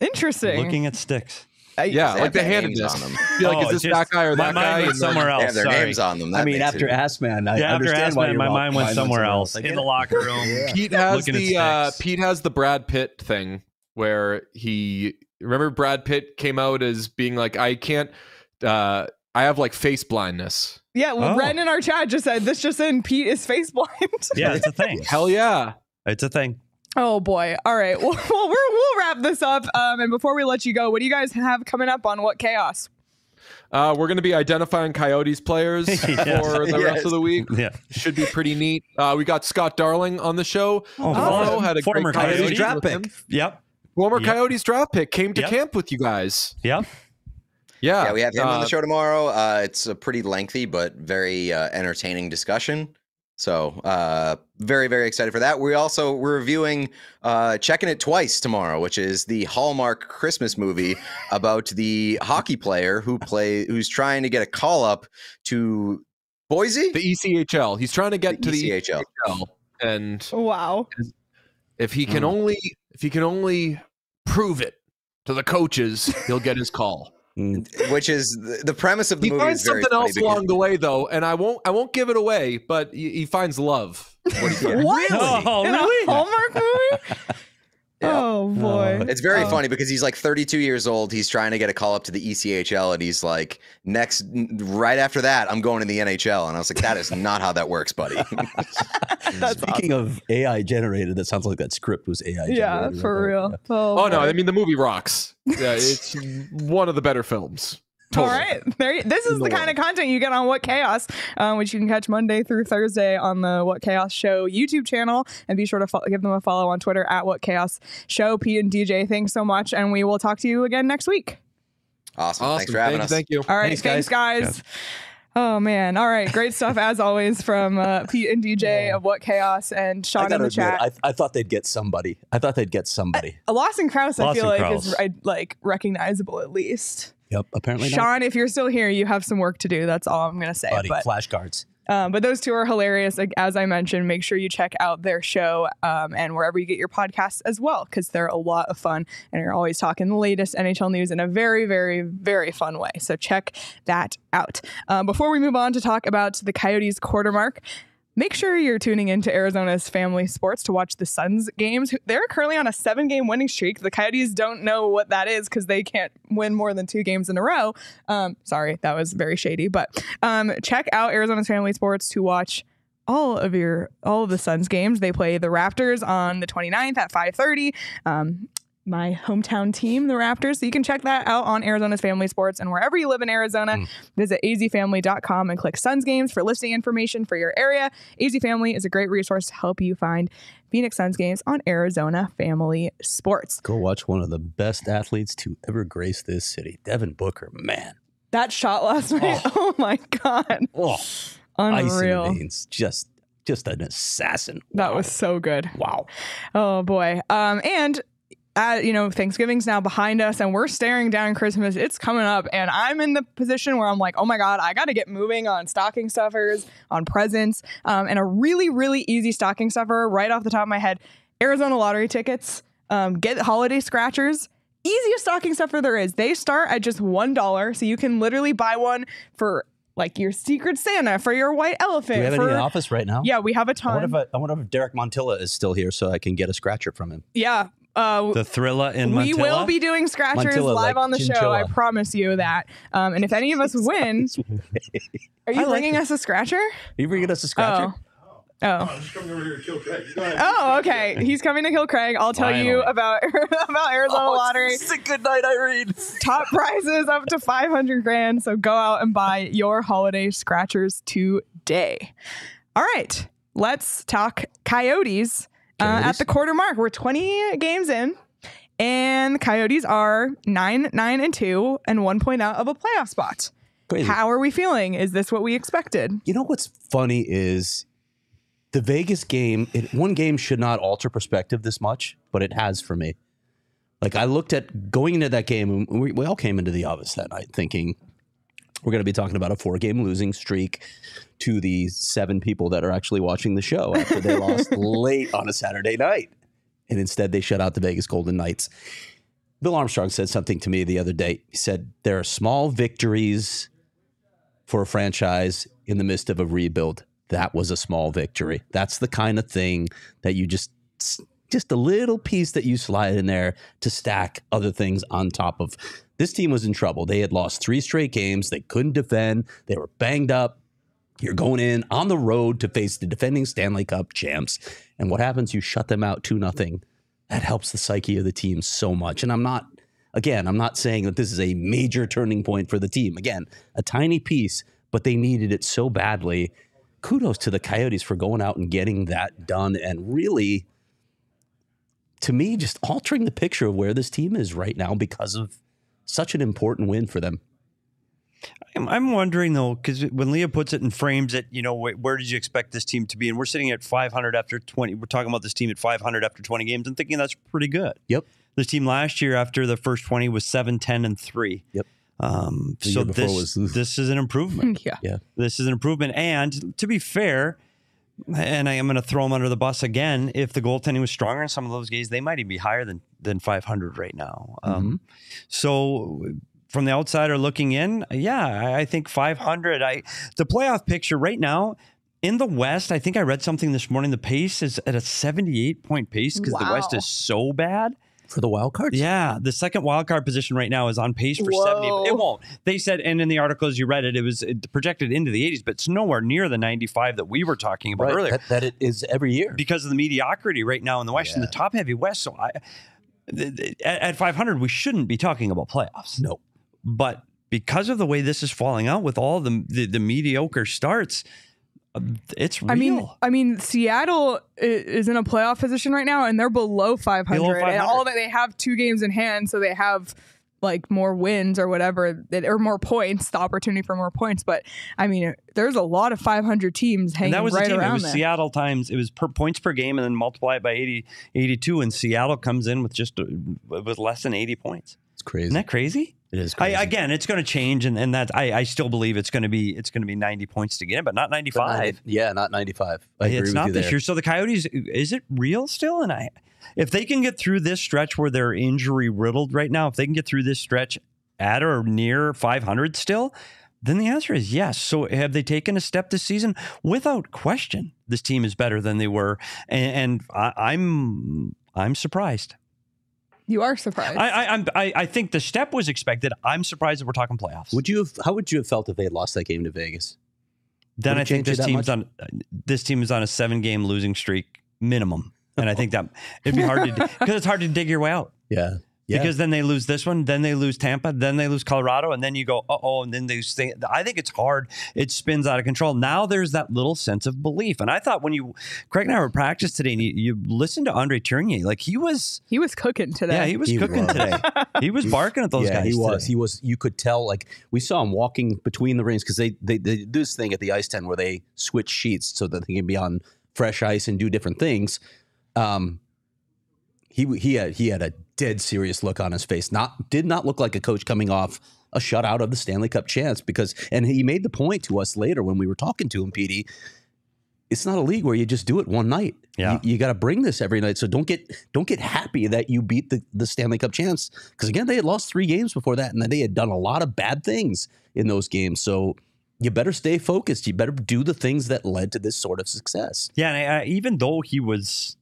Interesting. looking at sticks. I- Yeah, like have the their names handedness. on them. Be like, Oh, is this just- that guy or that guy? went And then- somewhere They else. have their Sorry. names on them. I mean, after it- Assman, I yeah, after understand why Assman, my mind mind went somewhere else I in the locker room. Pete has the uh. Pete has the Brad Pitt thing where he remember Brad Pitt came out as being like I can't uh I have like face blindness. Yeah, well, Oh. Ren in our chat just said this just in Pete is face blind. Yeah, it's a [laughs] thing. Hell yeah. It's a thing. Oh boy. All right. [laughs] Well, well we're, we'll wrap this up. Um, and before we let you go, what do you guys have coming up on What Chaos? Uh, we're going to be identifying Coyotes players [laughs] Yes. for the rest of the week. Yeah. Should be pretty neat. Uh, we got Scott Darling on the show. Oh, Follow, fun. had a Former great Coyotes conversation draft pick. him. Yep. Former Yep. Coyotes draft pick came to Yep. camp with you guys. Yep. Yeah, Yeah, we have him on uh, the show tomorrow. Uh, it's a pretty lengthy but very uh, entertaining discussion. So uh, very very excited for that. We also we're reviewing uh, checking it twice tomorrow, which is the Hallmark Christmas movie [laughs] about the hockey player who play who's trying to get a call up to Boise. The ECHL. He's trying to get The to the ECHL. ECHL, and Wow. if he can Mm. only if he can only prove it to the coaches, he'll get his call. Mm. which is the, the premise of the He movie. finds something else because- along the way, though, and I won't I won't give it away. But he, he finds love. [laughs] What he finds. What? Oh, In really? a Hallmark movie? [laughs] Oh boy. Uh, it's very Oh. funny because he's like 32 years old. He's trying to get a call up to the ECHL, and he's like, next, right after that, I'm going to the NHL. And I was like, that is not how that works, buddy. [laughs] Speaking of AI generated, that sounds like that script was AI generated. yeah, for real. Yeah. Oh, Oh no! I mean, the movie rocks. Yeah, it's [laughs] one of the better films. All Totally. right. There, you- this is the the kind of content you get on What Chaos, um, which you can catch Monday through Thursday on the What Chaos Show YouTube channel. And be sure to fo- give them a follow on Twitter at What Chaos Show. Pete and DJ, thanks so much. And we will talk to you again next week. awesome. Awesome. Thanks for having thank us. You, thank you. All right. Thanks, Thanks, guys. guys. Oh, man. All right. Great stuff, as always, from uh, Pete and DJ of What Chaos and I Sean in gotta the admit, chat. I, I thought they'd get somebody. I thought they'd get somebody. A Lawson Crouse, I Lawson feel like, Crouse. is like recognizable at least. Yep. Apparently not. Sean, if you're still here, you have some work to do. That's all I'm going to say. Buddy, but flashcards. Um, but those two are hilarious. Like, as I mentioned, make sure you check out their show um, and wherever you get your podcasts as well, because they're a lot of fun and you're always talking the latest NHL news in a very, very, very fun way. So check that out. Um, before we move on to talk about the Coyotes quarter mark, Make sure you're tuning into Arizona's Family Sports to watch the Suns games. They're currently on a seven game winning streak. The Coyotes don't know what that is because they can't win more than two games in a row. Um, sorry, that was very shady. But um, check out Arizona's Family Sports to watch all of your all of the Suns games. They play the Raptors on the 29th at 5:30. Um, my hometown team, the Raptors. So you can check that out on Arizona's Family Sports. And wherever you live in Arizona, visit azfamily.com and click Suns games for listing information for your area. AZ Family is a great resource to help you find Phoenix Suns games on Arizona Family Sports. Go watch one of the best athletes to ever grace this city, Devin Booker. Man, That shot last night, oh, [laughs] my God. oh, Unreal. veins. Just, just an assassin. That was so good. wow. Oh boy. Um, and uh, you know, Thanksgiving's now behind us, and we're staring down Christmas. It's coming up, and I'm in the position where I'm like, oh my god, I got to get moving on stocking stuffers, on presents, um, and a really, really easy stocking stuffer right off the top of my head: Arizona lottery tickets. Um, get holiday scratchers. Easiest stocking stuffer there is. They start at just one dollar, so you can literally buy one for like your Secret Santa for your white elephant. Do we have for, any in the office right now? Yeah, we have a I wonder, ton. if I, I wonder if Derek Montilla is still here so I can get a scratcher from him. yeah. Uh, The Thrilla in we Montilla? will be doing scratchers Montilla, live like on the show. I promise you that. Um, and if any of us [laughs] win, are you I bringing it. us a scratcher? Are you bringing us a scratcher? Oh. Oh. Oh, coming over here to kill Craig. Oh, okay. He's coming to kill Craig. I'll tell you about [laughs] about Arizona Oh, Lottery. it's a good night, Irene. [laughs] Top prizes up to 500 grand. So go out and buy your holiday scratchers today. All right. Let's talk Coyotes, Uh, at the quarter mark. We're 20 games in. And the Coyotes are nine, nine, and two, and one point out of a playoff spot. Crazy. How are we feeling? Is this what we expected? You know what's funny is the Vegas game. It, one game should not alter perspective this much, but it has for me. Like I looked at going into that game, and we, we all came into the office that night thinking we're going to be talking about a four-game losing streak to the seven people that are actually watching the show after they lost [laughs] late on a Saturday night, and instead they shut out the Vegas Golden Knights. Bill Armstrong said something to me the other day. He said there are small victories for a franchise in the midst of a rebuild. That was a small victory. That's the kind of thing that you just just a little piece that you slide in there to stack other things on top of. This team was in trouble. They had lost three straight games. They couldn't defend. They were banged up. You're going in on the road to face the defending Stanley Cup champs. And what happens? You shut them out 2 nothing. That helps the psyche of the team so much. And I'm not again, I'm not saying that this is a major turning point for the team. Again, a tiny piece, but they needed it so badly. Kudos to the Coyotes for going out and getting that done and really to me just altering the picture of where this team is right now because of such an important win for them. I'm, I'm wondering though, because when Leah puts it and frames it, you know, wh- where did you expect this team to be? And we're sitting at 500 after 20. We're talking about this team at 500 after 20 games and thinking that's pretty good. Yep. This team last year after the first 20 was 7, 10, and 3. Yep. Um, so this, was- this is an improvement. [laughs] yeah. This is an improvement. And to be fair, and I am going to throw them under the bus again. If the goaltending was stronger in some of those games, they might even be higher than than 500 right now. Um, so from the outsider looking in, yeah, I, I think 500. I the playoff picture right now. In the West, I think I read something this morning. The pace is at a 78 point pace because the West is so bad. For the wild cards? Yeah, the second wild card position right now is on pace for Whoa. 70. It won't. They said, and in the article as you read it, it was projected into the 80s, but it's nowhere near the 95 that we were talking about Right. earlier That, that it is every year. because of the mediocrity right now in the West and the top heavy West. So I, at, at 500, we shouldn't be talking about playoffs. No. But because of the way this is falling out with all the the, the mediocre starts, it's real. I mean, I mean, Seattle is in a playoff position right now, and they're below 500, Below and all that they have two games in hand, so they have like more wins or whatever, or more points, the opportunity for more points. But I mean, there's a lot of 500 teams hanging and that was right the team. It was there. Seattle times. It was per points per game, and then multiply it by 80, 82, and Seattle comes in with just uh, with less than 80 points. It's crazy. Isn't that crazy? It is I, again, it's going to change, and, and that I, I still believe it's going to be it's going to be ninety points to get in, but not ninety five. Yeah, not 95. I agree It's not this there. year. So the Coyotes, is it real still? And I, if they can get through this stretch where they're injury riddled right now, if they can get through this stretch at or near five hundred still, then the answer is yes. So have they taken a step this season? Without question, this team is better than they were, and, and I, I'm I'm surprised. You are surprised. I, I I'm I, I think the step was expected. I'm surprised that we're talking playoffs. Would you have? How would you have felt if they had lost that game to Vegas? then Would it I think change you this that team's much? on this team is on a seven game losing streak minimum, and I think that it'd be hard to because it's hard to dig your way out. Yeah, yeah. Because then they lose this one, then they lose Tampa, then they lose Colorado, and then you go, uh oh, and then they stay. I think it's hard. It spins out of control. Now there's that little sense of belief, and I thought when you, Craig and I were at practice today, and you, you listened to Andre Tourigny, like he was, he was cooking today. yeah, he was He cooking was. today. [laughs] He was barking at those yeah, guys. he was. today. He was. You could tell. Like we saw him walking between the rings because they, they they do this thing at the ice tent where they switch sheets so that they can be on fresh ice and do different things. Um, he he had he had a dead serious look on his face. Not did not look like a coach coming off a shutout of the Stanley Cup chance because and he made the point to us later when we were talking to him, Petey. It's not a league where you just do it one night. Yeah. you, got to bring this every night. So don't get don't get happy that you beat the, the Stanley Cup chance because again they had lost three games before that and they had done a lot of bad things in those games. So you better stay focused. You better do the things that led to this sort of success. Yeah, and I, I, even though he was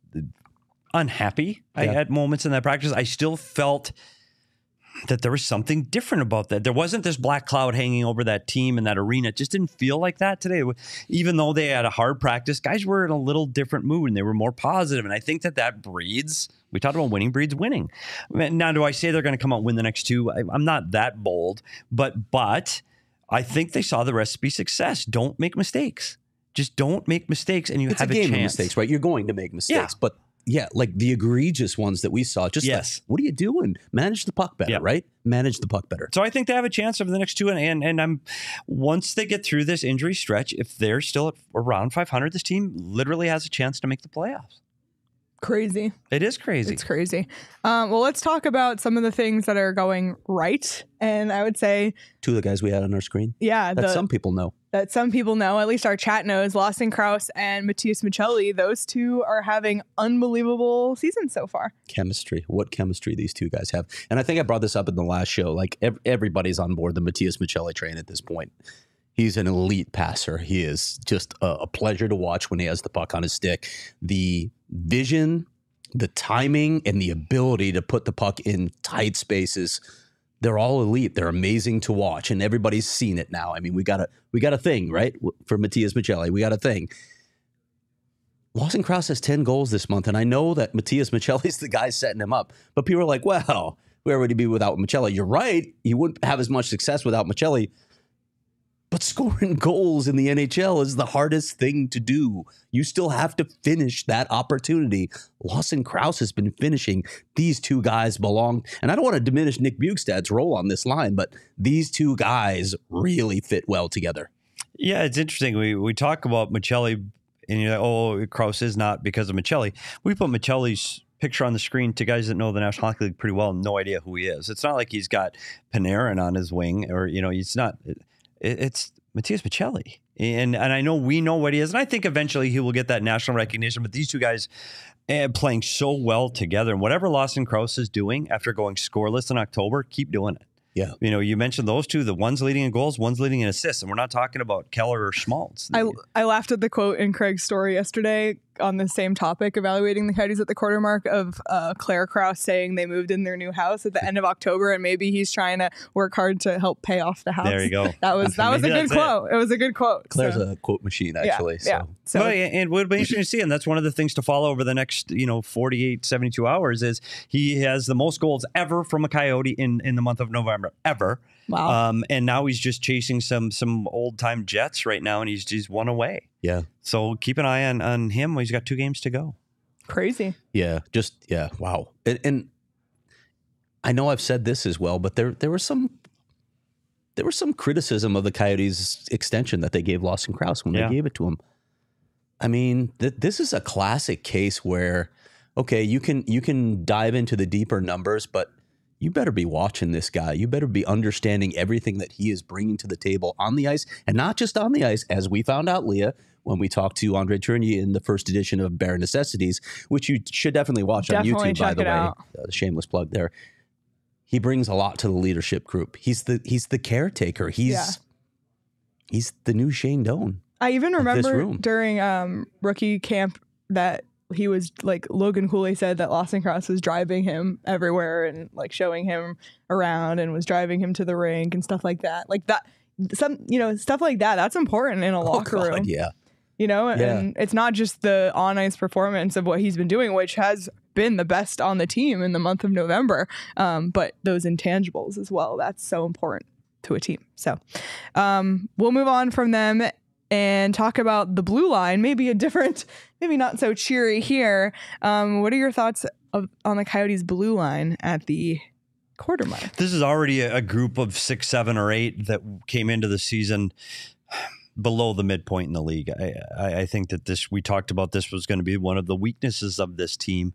unhappy I, Yeah. at moments in that practice, I still felt that there was something different about that. There wasn't this black cloud hanging over that team and that arena. It just didn't feel like that today. Even though they had a hard practice, guys were in a little different mood and they were more positive. And I think that that breeds. We talked about winning breeds winning. Now, do I say they're going to come out and win the next two? I, I'm not that bold, but but I think they saw the recipe success. Don't make mistakes. Just don't make mistakes, and you It's have a game chance. of mistakes, right? You're going to make mistakes, but yeah, like the egregious ones that we saw. Just Yes. like, what are you doing? Manage the puck better, Yeah. right? Manage the puck better. So I think they have a chance over the next two, and and, and I'm once they get through this injury stretch, if they're still at around 500, this team literally has a chance to make the playoffs. Crazy. It is crazy. It's crazy. Um, well, let's talk about some of the things that are going right. And I would say, Two of the guys we had on our screen yeah, that the, some people know. That some people know, at least our chat knows, Lawson Crouse and Matias Maccelli, those two are having unbelievable seasons so far. chemistry. What chemistry these two guys have. And I think I brought this up in the last show. Like ev- everybody's on board the Matias Maccelli train at this point. He's an elite passer. He is just a, a pleasure to watch when he has the puck on his stick. The vision, the timing, and the ability to put the puck in tight spaces. They're all elite. They're amazing to watch, and everybody's seen it now. I mean, we got a we got a thing right for Matias Maccelli. We got a thing. Lawson Crouse has 10 goals this month, and I know that Matias Maccelli's [laughs] the guy setting him up. But people are like, well, where would he be without Maccelli? You're right. He wouldn't have as much success without Maccelli. But scoring [laughs] goals in the NHL is the hardest thing to do. You still have to finish that opportunity. Lawson Crouse has been finishing. These two guys belong. And I don't want to diminish Nick Bjugstad's role on this line, but these two guys really fit well together. Yeah, it's interesting. We we talk about Maccelli, and you're like, oh, Crouse is not because of Maccelli. We put Maccelli's picture on the screen to guys that know the National Hockey League pretty well, no idea who he is. It's not like he's got Panarin on his wing, or you know, he's not. It, it's Matias Maccelli, and and I know we know what he is, and I think eventually he will get that national recognition. But these two guys. eh, playing so well together, and whatever Lawson Crouse is doing after going scoreless in October, keep doing it. Yeah. You know, you mentioned those two. The one's leading in goals, one's leading in assists, and we're not talking about Keller or Schmaltz. I, I laughed at the quote in Craig's story yesterday on the same topic, evaluating the Coyotes at the quarter mark of uh, Claire Crouse saying they moved in their new house at the end of October, and maybe he's trying to work hard to help pay off the house. There you go. That was that [laughs] was a good that's it. quote. It. was a good quote. Claire's so, a quote machine, actually. yeah. So So well, and it would be interesting to see, and that's one of the things to follow over the next, you know, 48, 72 hours is he has the most goals ever from a Coyote in, in the month of November, ever. wow. Um, and now he's just chasing some some old time Jets right now, and he's he's one away. yeah. So keep an eye on on him. He's got two games to go. Crazy. Yeah, just yeah, wow. And, and I know I've said this as well, but there there was some there was some criticism of the Coyotes' extension that they gave Lawson Crouse when Yeah. they gave it to him. I mean, th- this is a classic case where okay, you can you can dive into the deeper numbers, but you better be watching this guy. You better be understanding everything that he is bringing to the table on the ice, and not just on the ice, as we found out, Leah, when we talked to Andre Tourigny in the first edition of Bare Necessities, which you should definitely watch Definitely on YouTube. By the way, uh, shameless plug there. He brings a lot to the leadership group. He's the he's the caretaker. He's Yeah. he's the new Shane Doan. I even remember during um, rookie camp that he was like Logan Cooley said that Lawson Crouse was driving him everywhere and like showing him around and was driving him to the rink and stuff like that. Like that, some you know stuff like that. That's important in a locker oh, God, room. yeah. You know, Yeah. and it's not just the on ice performance of what he's been doing, which has been the best on the team in the month of November, um, but those intangibles as well. That's so important to a team. So um, we'll move on from them and talk about the blue line, maybe a different, [laughs] maybe not so cheery here. Um, what are your thoughts of, on the Coyotes blue line at the quarter mark? This is already a, a group of six, seven, or eight that came into the season [sighs] below the midpoint in the league. I, I, I think that this we talked about this was going to be one of the weaknesses of this team.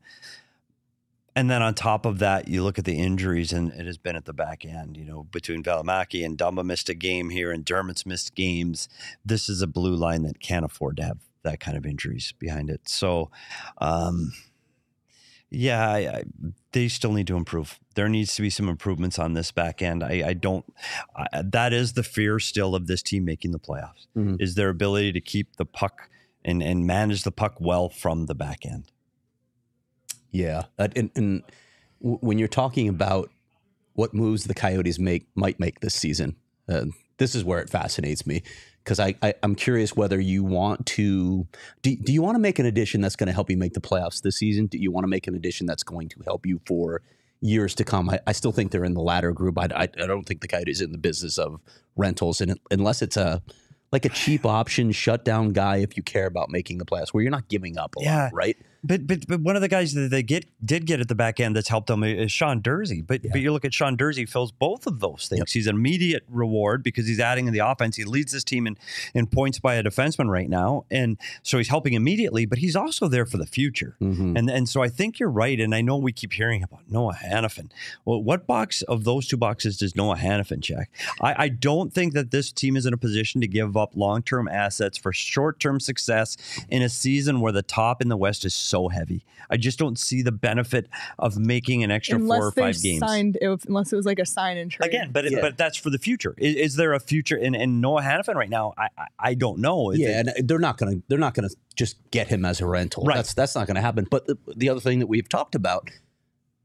And then on top of that, you look at the injuries, and it has been at the back end. You know, between Valimaki and Dumba missed a game here, and Dermott's missed games. This is a blue line that can't afford to have that kind of injuries behind it. So, um, Yeah, I, I, they still need to improve. There needs to be some improvements on this back end. I, I don't. I, that is the fear still of this team making the playoffs. Mhm. Is their ability to keep the puck and and manage the puck well from the back end. Yeah, uh, and, and when you're talking about what moves the Coyotes make might make this season, uh, this is where it fascinates me because I, I I'm curious whether you want to do, do you want to make an addition that's going to help you make the playoffs this season? Do you want to make an addition that's going to help you for years to come? I, I still think they're in the latter group. I, I, I don't think the Coyotes in the business of rentals, and unless it's a like a cheap option shutdown guy, if you care about making the playoffs, where you're not giving up a Yeah. lot, right? But but but one of the guys that they get did get at the back end that's helped them is Sean Durzi. But but you look at Sean Durzi fills both of those things. Yep. He's an immediate reward because he's adding in the offense. He leads this team in in points by a defenseman right now, and so he's helping immediately. But he's also there for the future. Mhm. And and so I think you're right. And I know we keep hearing about Noah Hanifin. Well, what box of those two boxes does Noah Hanifin check? I, I don't think that this team is in a position to give up long term assets for short term success in a season where the top in the West is so heavy. I just don't see the benefit of making an extra unless four or five games. signed, if, unless it was like a sign and trade. Again, but Yeah. but that's for the future. Is, is there a future in, in Noah Hanifin right now? I I, I don't know. Is Yeah, it- and they're not gonna they're not gonna just get him as a rental. Right. That's that's not gonna happen. But the, the other thing that we've talked about,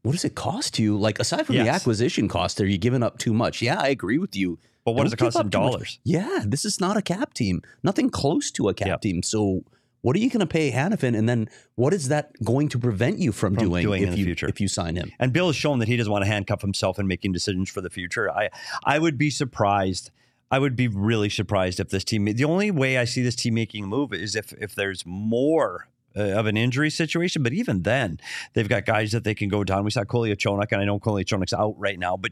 what does it cost you? Like aside from the acquisition cost, are you giving up too much? Yeah, I agree with you. but what does it Don't give cost in up too much. dollars? Yeah, this is not a cap team. Nothing close to a cap Yep. team. So what are you going to pay Hanifin, and then what is that going to prevent you from, From doing, doing if in the you future. if you sign him? And Bill has shown that he doesn't want to handcuff himself in making decisions for the future. I I would be surprised. I would be really surprised if this team. The only way I see this team making a move is if if there's more uh, of an injury situation. But even then, they've got guys that they can go down. We saw Kolyachonok, and I know Kolyachonok's out right now, but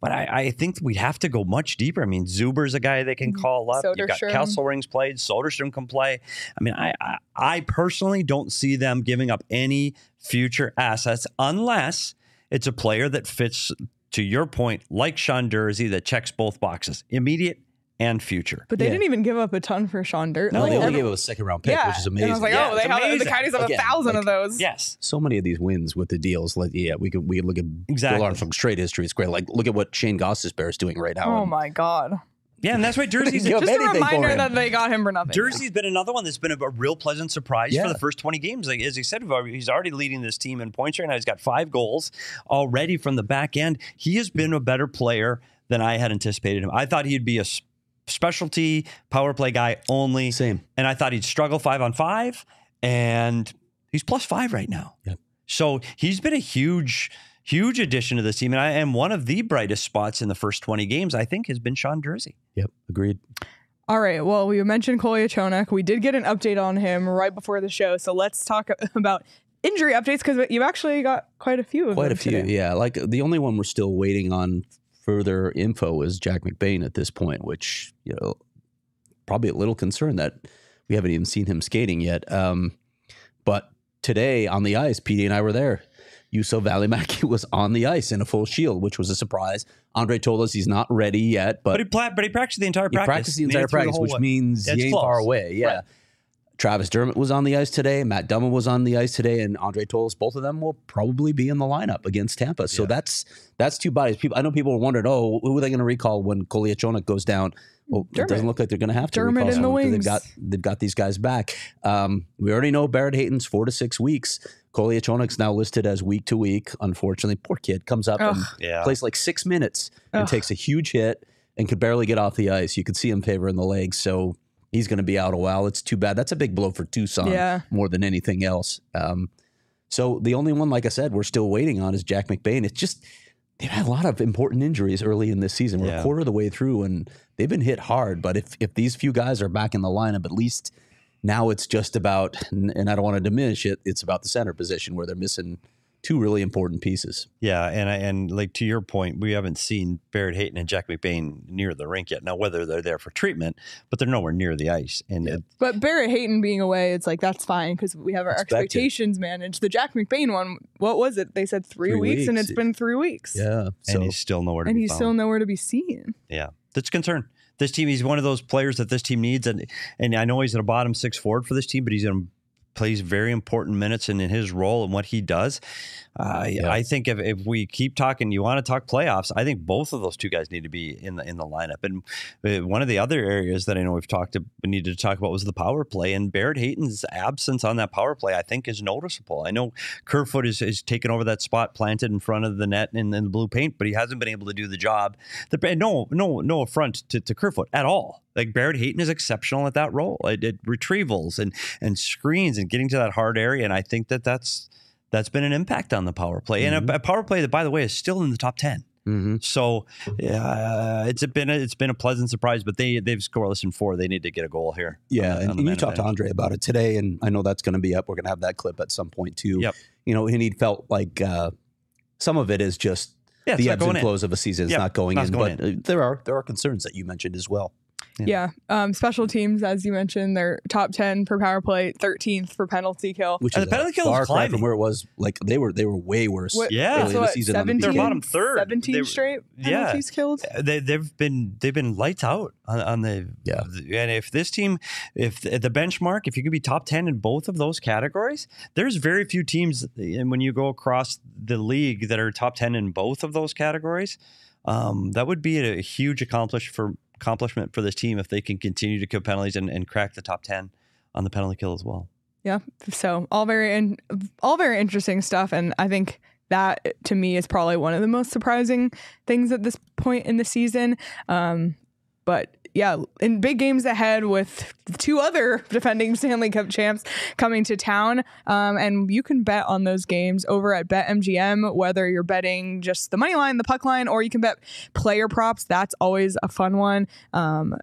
but I, I think we have to go much deeper. I mean, Zuber's a guy they can Mhm. call up. You've got Soderstrom. Kesselring's played. Soderstrom can play. I mean, I, I I personally don't see them giving up any future assets unless it's a player that fits to your point, like Sean Durzi, that checks both boxes, immediate and future. But they Yeah. didn't even give up a ton for Sean Dirt. No, like, they only every- gave us a second round pick, yeah. which is And amazing. I was like, oh, Yeah, oh, they have the amazing. Coyotes have Again, a thousand of those. Yes. so many of these wins with the deals. Like, yeah, we could we could look at Exactly. Bill Armstrong straight history. It's great. Like, look at what Shayne Gostisbehere is doing right now. Oh And my god! Yeah, and that's why [laughs] Jersey's Give up Just a reminder that they got him for nothing. Durzi's been another one that's been a, a real pleasant surprise Yeah. for the first 20 games. Like, as he said, he's already leading this team in points right now. He's got five goals already from the back end. He has been a better player than I had anticipated him. I thought he'd be a s- specialty power play guy only. Same. And I thought he'd struggle five on five, and he's plus five right now. Yep. So he's been a huge, huge addition to this team. And I am one of the brightest spots in the first 20 games, I think, has been Sean Durzi. Yep, agreed. All right. Well, we mentioned Kolyachonok. We did get an update on him right before the show. So let's talk [laughs] about injury updates because you've actually got quite a few of Quite them a few, today. yeah. Like the only one we're still waiting on further info is Jack McBain at this point, which you know probably a little concerned that we haven't even seen him skating yet. Um, but today on the ice, PD and I were there. Juuso Valimaki [laughs] was on the ice in a full shield, which was a surprise. Andre told us he's not ready yet, but, But he, pla- but he practiced the entire he practice. practiced the entire through the practice, which way. means That's he ain't close. far away. Yeah. Right. Travis Dermott was on the ice today. Matt Dumba was on the ice today, and Andre told us both of them will probably be in the lineup against Tampa. So Yeah. that's that's two bodies. People, I know people were wondering, oh, who are they going to recall when Kolyachonok goes down? Well, it doesn't look like they're going to have to Dermott recall in the wings. They've got they've got these guys back. Um, we already know Barrett Hayton's four to six weeks. Kolyachonok's now listed as week to week. Unfortunately, poor kid comes up and Yeah. plays like six minutes and takes a huge hit and could barely get off the ice. You could see him favoring the legs, so he's going to be out a while. It's too bad. That's a big blow for Tucson Yeah. more than anything else. Um, so the only one, like I said, we're still waiting on is Jack McBain. It's just they've had a lot of important injuries early in this season. We're Yeah. a quarter of the way through, and they've been hit hard. But if if these few guys are back in the lineup, at least now it's just about, and and I don't want to diminish it. It's about the center position where they're missing two really important pieces. Yeah, and I- and like to your point, we haven't seen Barrett Hayton and Jack McBain near the rink yet. Now, whether they're there for treatment, but they're nowhere near the ice. And it- But Barrett Hayton being away, it's like that's fine because we have our Expected. expectations managed. The Jack McBain one, what was it? They said three, Three weeks, and it's been three weeks. Yeah. So and he's still nowhere to and be he's found. still nowhere to be seen. Yeah, that's a concern. This team, he's one of those players that this team needs, and and I know he's at a bottom six forward for this team, but he's in a plays very important minutes in, in his role and what he does. Uh, Yeah. I think if, if we keep talking, you want to talk playoffs. I think both of those two guys need to be in the in the lineup. And uh, one of the other areas that I know we've talked to, we needed to talk about was the power play. And Barrett Hayton's absence on that power play, I think, is noticeable. I know Kerfoot is, is taking over that spot planted in front of the net in, in the blue paint, but he hasn't been able to do the job. The, no, no, no affront to, to Kerfoot at all. Like Barrett Hayton is exceptional at that role. It, it retrievals and and screens and getting to that hard area. And I think that that's that's been an impact on the power play and a, a power play that, by the way, is still in the top ten. Mm-hmm. So uh, it's been a, it's been a pleasant surprise. But they they've scoreless in four. They need to get a goal here. Yeah, on and, on and you talked to. Andre about it today, and I know that's going to be up. We're going to have that clip at some point too. Yep. You know, and he felt like uh, some of it is just Yeah, the ebbs and in. flows of a season. It's Yep, not going not in, going but uh, there are there are concerns that you mentioned as well. Yeah. Um, special teams, as you mentioned, they're top 10 for power play, 13th for penalty kill. Which And is the penalty a kill far cry climbing. from where it was. Like they were they were way worse. What- Yeah. early it's the what, season on the They're bottom third. 17 They- straight yeah. penalties killed. they, they've been they've been lights out on, on the Yeah. and if this team if the, the benchmark if you could be top 10 in both of those categories there's very few teams and when you go across the league that are top 10 in both of those categories um, that would be a huge accomplishment for accomplishment for this team if they can continue to kill penalties and, and crack the top 10 on the penalty kill as well Yeah. So all very in, all very interesting stuff, and I think that to me is probably one of the most surprising things at this point in the season. Um, but yeah, in big games ahead with two other [laughs] defending Stanley Cup champs coming to town, um, and you can bet on those games over at BetMGM. Whether you're betting just the money line, the puck line, or you can bet player props. That's always a fun one. Um,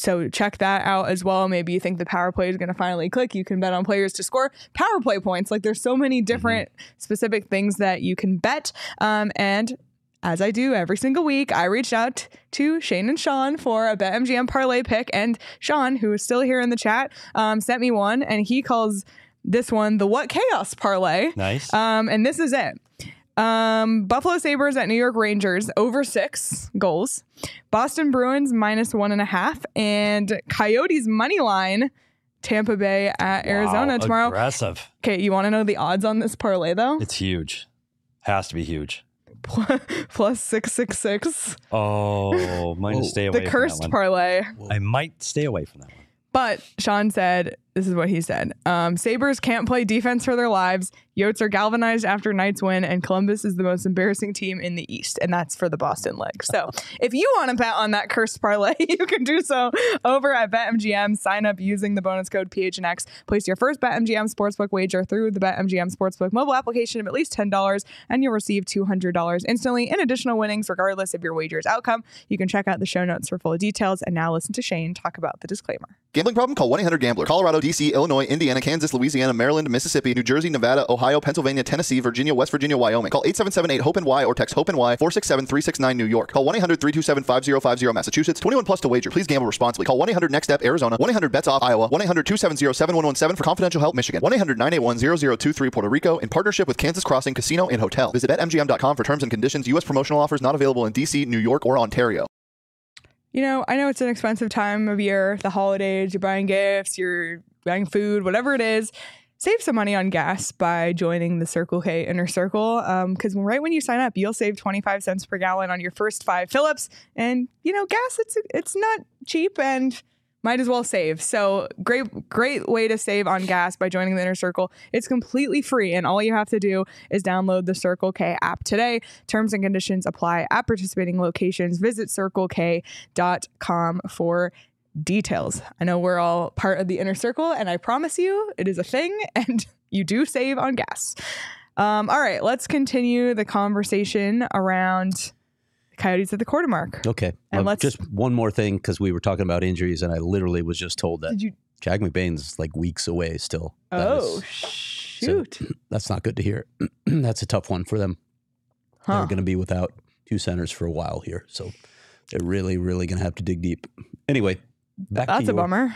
so check that out as well. Maybe you think the power play is going to finally click. You can bet on players to score power play points. Like there's so many different specific things that you can bet. Um, and as I do every single week, I reached out to Shane and Sean for a BetMGM parlay pick. And Sean, who is still here in the chat, um, sent me one, and he calls this one the What Chaos parlay. nice Um, and this is it. Um, Buffalo Sabres at New York Rangers over six goals. Boston Bruins minus one and a half. And Coyotes money line, Tampa Bay at Arizona Wow, tomorrow. aggressive Okay, you want to know the odds on this parlay though? it's huge has to be huge Plus [laughs] six six six. oh might Whoa. stay away The from cursed that one. parlay. i might stay away from that one But Sean said, this is what he said. Um, Sabres can't play defense for their lives. Yotes are galvanized after night's win, and Columbus is the most embarrassing team in the East, and that's for the Boston leg. So [laughs] if you want to bet on that cursed parlay, [laughs] you can do so over at BetMGM. Sign up using the bonus code PHNX. Place your first BetMGM Sportsbook wager through the BetMGM Sportsbook mobile application of at least $10, and you'll receive $200 instantly in additional winnings, regardless of your wager's outcome. You can check out the show notes for full details, and now listen to Shane talk about the disclaimer. Gambling problem? Call 1 800 Gambler. Colorado, D.C., Illinois, Indiana, Kansas, Louisiana, Maryland, Mississippi, New Jersey, Nevada, Ohio, Pennsylvania, Tennessee, Virginia, West Virginia, Wyoming. Call 877 8 HOPE and Y or text HOPE and Y 467 369 New York. Call 1 800 327 5050 Massachusetts. 21 plus to wager. Please gamble responsibly. Call 1 800 NEXT STEP Arizona. 1 800 BETS OFF Iowa. 1 800 270 7117 for confidential help Michigan. 1 800 981 0023 Puerto Rico in partnership with Kansas Crossing Casino and Hotel. Visit BetMGM.com for terms and conditions. U.S. promotional offers not available in D.C., New York, or Ontario. You know, I know it's an expensive time of year, the holidays, you're buying gifts, you're buying food, whatever it is. Save some money on gas by joining the Circle K Inner Circle. Um, because right when you sign up, you'll save 25 cents per gallon on your first five fill-ups. And, you know, gas, it's, it's not cheap and might as well save. So great, great way to save on gas by joining the Inner Circle. It's completely free, and all you have to do is download the Circle K app today. Terms and conditions apply at participating locations. Visit circlek.com for details. I know we're all part of the Inner Circle, and I promise you, it is a thing, [laughs] and you do save on gas. Um, all right, let's continue the conversation around Coyotes at the quarter mark. Okay. And Uh, let's- just one more thing because we were talking about injuries, and I literally was just told that you? Jack McBain's like weeks away still. Oh, is- shoot. [clears throat] that's not good to hear. [clears throat] that's a tough one for them. Huh. They're going to be without two centers for a while here, so they're really, really going to have to dig deep. Anyway, back That's a bummer.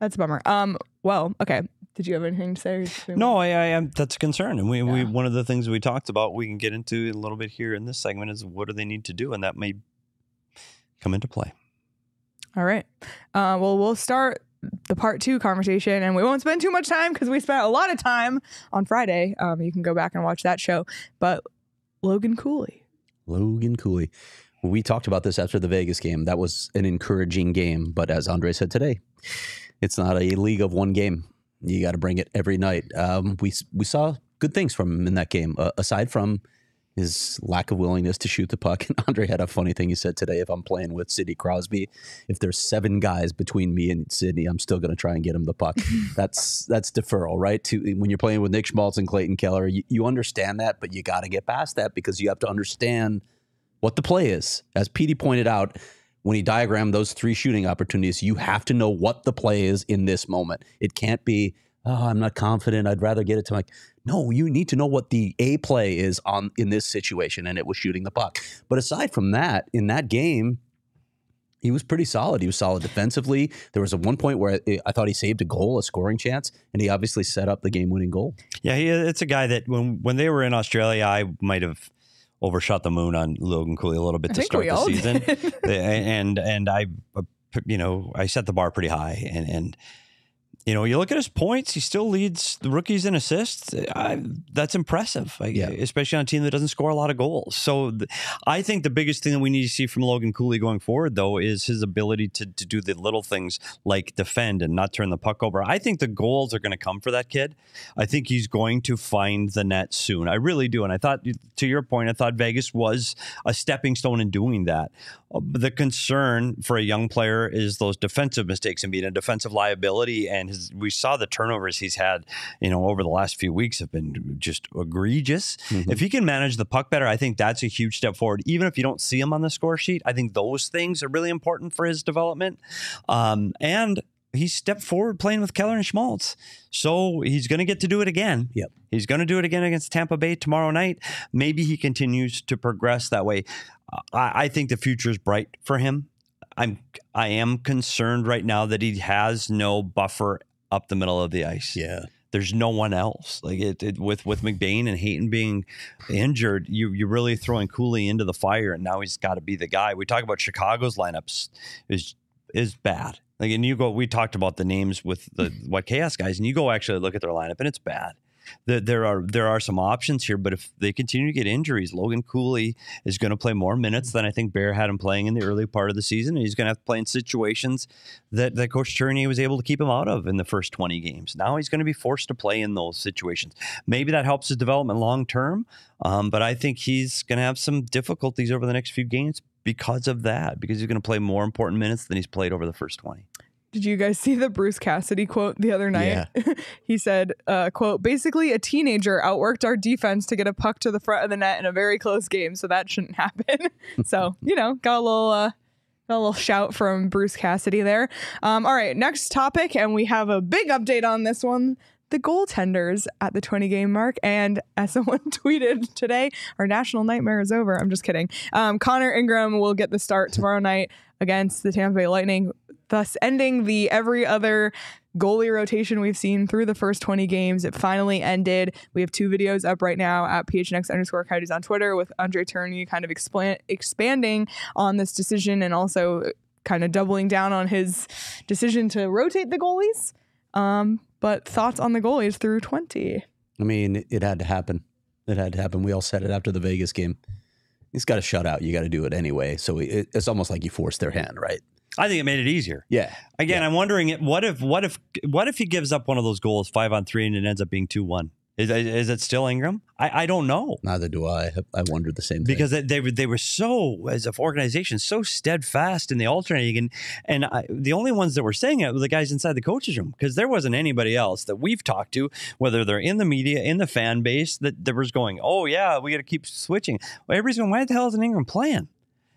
That's a bummer. Um. Well, okay. Did you have anything to say? No, I, I am. That's a concern, and we, we one of the things we talked about we can get into a little bit here in this segment is what do they need to do, and that may come into play. All right. Uh, well, we'll start the part two conversation, and we won't spend too much time because we spent a lot of time on Friday. Um, you can go back and watch that show. But Logan Cooley. Logan Cooley. We talked about this after the Vegas game. That was an encouraging game, but as Andre said today, it's not a league of one game. You got to bring it every night. Um, we we saw good things from him in that game, uh, aside from his lack of willingness to shoot the puck. And Andre had a funny thing he said today. If I'm playing with Sidney Crosby, if there's seven guys between me and Sidney, I'm still going to try and get him the puck. [laughs] that's that's deferral, right? To when you're playing with Nick Schmaltz and Clayton Keller, you, you understand that, but you got to get past that because you have to understand what the play is. As Petey pointed out, when he diagrammed those three shooting opportunities, you have to know what the play is in this moment. It can't be, oh, I'm not confident. I'd rather get it to Mike. No, you need to know what the A play is on in this situation, and it was shooting the puck. But aside from that, in that game, he was pretty solid. He was solid defensively. There was a one point where I, thought he saved a goal, a scoring chance, and he obviously set up the game-winning goal. Yeah, he, it's a guy that when when they were in Australia, I might have overshot the moon on Logan Cooley a little bit I to start the season, and and I, uh, you know, I set the bar pretty high, and and you know, you look at his points, he still leads the rookies in assists. I, that's impressive, like, Yeah. especially on a team that doesn't score a lot of goals. So th- I think the biggest thing that we need to see from Logan Cooley going forward, though, is his ability to, to do the little things like defend and not turn the puck over. I think the goals are going to come for that kid. I think he's going to find the net soon. I really do. And I thought, to your point, I thought Vegas was a stepping stone in doing that. Uh, The concern for a young player is those defensive mistakes and being a defensive liability. And his, we saw the turnovers he's had, you know, over the last few weeks have been just egregious. If he can manage the puck better, I think that's a huge step forward. Even if you don't see him on the score sheet, I think those things are really important for his development. Um, and he stepped forward playing with Keller and Schmaltz. So he's going to get to do it again. Yep. He's going to do it again against Tampa Bay tomorrow night. Maybe he continues to progress that way. I, I think the future is bright for him. I'm I am concerned right now that he has no buffer up the middle of the ice. Yeah. There's no one else. Like it, it with with McBain and Hayton being injured, you you're really throwing Cooley into the fire, and now he's got to be the guy. We talk about Chicago's lineups is is bad. Like, and you go, we talked about the names with the what chaos guys, and you go actually look at their lineup, and it's bad. There, are there are some options here, but if they continue to get injuries, Logan Cooley is going to play more minutes than I think Bear had him playing in the early part of the season. And he's going to have to play in situations that, that Coach Tourigny was able to keep him out of in the first 20 games. Now he's going to be forced to play in those situations. Maybe that helps his development long term, um, but I think he's going to have some difficulties over the next few games because of that, because he's going to play more important minutes than he's played over the first 20. Did you guys see the Bruce Cassidy quote the other night? [laughs] he said, uh, quote, basically a teenager outworked our defense to get a puck to the front of the net in a very close game, so that shouldn't [laughs] happen. [laughs] so, you know, got a little uh got a little shout from Bruce Cassidy there. Um, all right, next topic, and we have a big update on this one. The goaltenders at the 20 game mark. And as someone tweeted today, our national nightmare is over. I'm just kidding. Um, Connor Ingram will get the start tomorrow night against the Tampa Bay Lightning, thus ending the every other goalie rotation we've seen through the first 20 games. It finally ended. We have two videos up right now at PHNX underscore Coyotes on Twitter with Andre Tourigny kind of expanding on this decision and also kind of doubling down on his decision to rotate the goalies. Um, but thoughts on the goalies through 20? I mean, it had to happen. It had to happen. We all said it after the Vegas game. He's got a shutout. You got to do it anyway. So it, it's almost like you forced their hand, right? I think it made it easier. Yeah. Again, I'm wondering what if what if what if he gives up one of those goals five on three and it ends up being two one? Is, is it still Ingram? I, I don't know Neither do I. I wondered the same thing. because they, they were they were so as an organization so steadfast in the alternating and and I, the only ones that were saying it were the guys inside the coaches room because there wasn't anybody else that we've talked to whether they're in the media in the fan base that, that was going oh yeah we got to keep switching. Well, everybody's going why the hell isn't Ingram playing?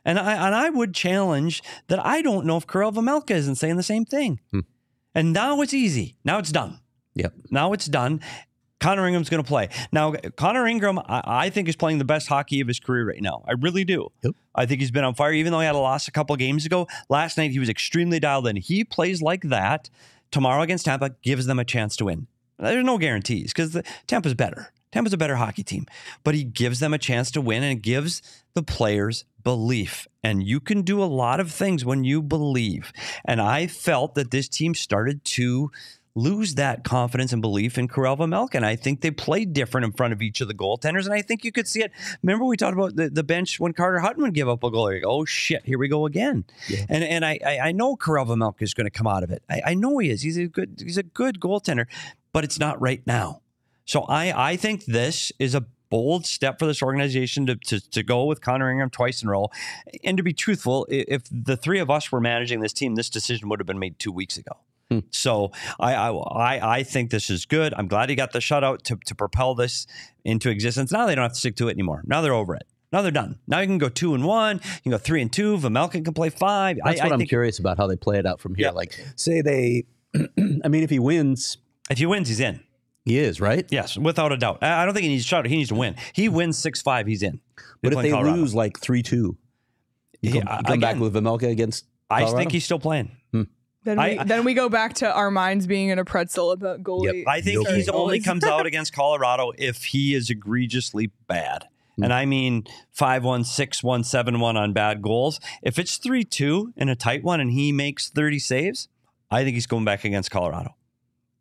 And I and I would challenge that I don't know if Karel Vejmelka isn't saying the same thing. Hmm. And now it's easy. Now it's done. Yep. Now it's done. Connor Ingram's going to play. Now, Connor Ingram, I, I think, is playing the best hockey of his career right now. I really do. Yep. I think he's been on fire, even though he had a loss a couple games ago. Last night, he was extremely dialed in. He plays like that. Tomorrow against Tampa gives them a chance to win. There's no guarantees because Tampa's better. Tampa's a better hockey team, but he gives them a chance to win and gives the players belief. And you can do a lot of things when you believe. And I felt that this team started to lose that confidence and belief in Karel Vejmelka. And I think they played different in front of each of the goaltenders. And I think you could see it. Remember, we talked about the, the bench when Carter Hutton would give up a goal. Like, oh, shit, here we go again. Yeah. And and I, I, I know Karel Vejmelka is going to come out of it. I, I know he is. He's a good he's a good goaltender, but it's not right now. So I, I think this is a bold step for this organization to, to, to go with Connor Ingram twice in a row. And to be truthful, if the three of us were managing this team, this decision would have been made two weeks ago. Hmm. So I, I I think this is good. I'm glad he got the shutout to, to propel this into existence. Now they don't have to stick to it anymore. Now they're over it. Now they're done. Now you can go two and one. You can go three and two. Vejmelka can play five. That's I, what I I'm think curious about how they play it out from here. Yeah. Like, say they, [clears throat] I mean, if he wins, if he wins, he's in. He is right. Yes, without a doubt. I I don't think he needs a shutout. He needs to win. He wins six five. He's in. But if playing they Colorado. lose like three two, you Yeah, come, you come back again, with Vejmelka against. I Colorado? think he's still playing. Then we, I- then we go back to our minds being in a pretzel about goalie. I think Nope. he's only comes [laughs] out against Colorado if he is egregiously bad. Hmm. And I mean 5 1, 6 1, 7 1 on bad goals. If it's 3 2 in a tight one and he makes 30 saves, I think he's going back against Colorado.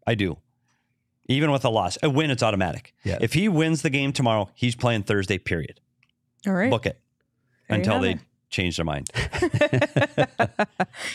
I do. Even with a loss. A win, it's automatic. Yeah. If he wins the game tomorrow, he's playing Thursday, period. All right. Book it There until they it. change their mind. [laughs]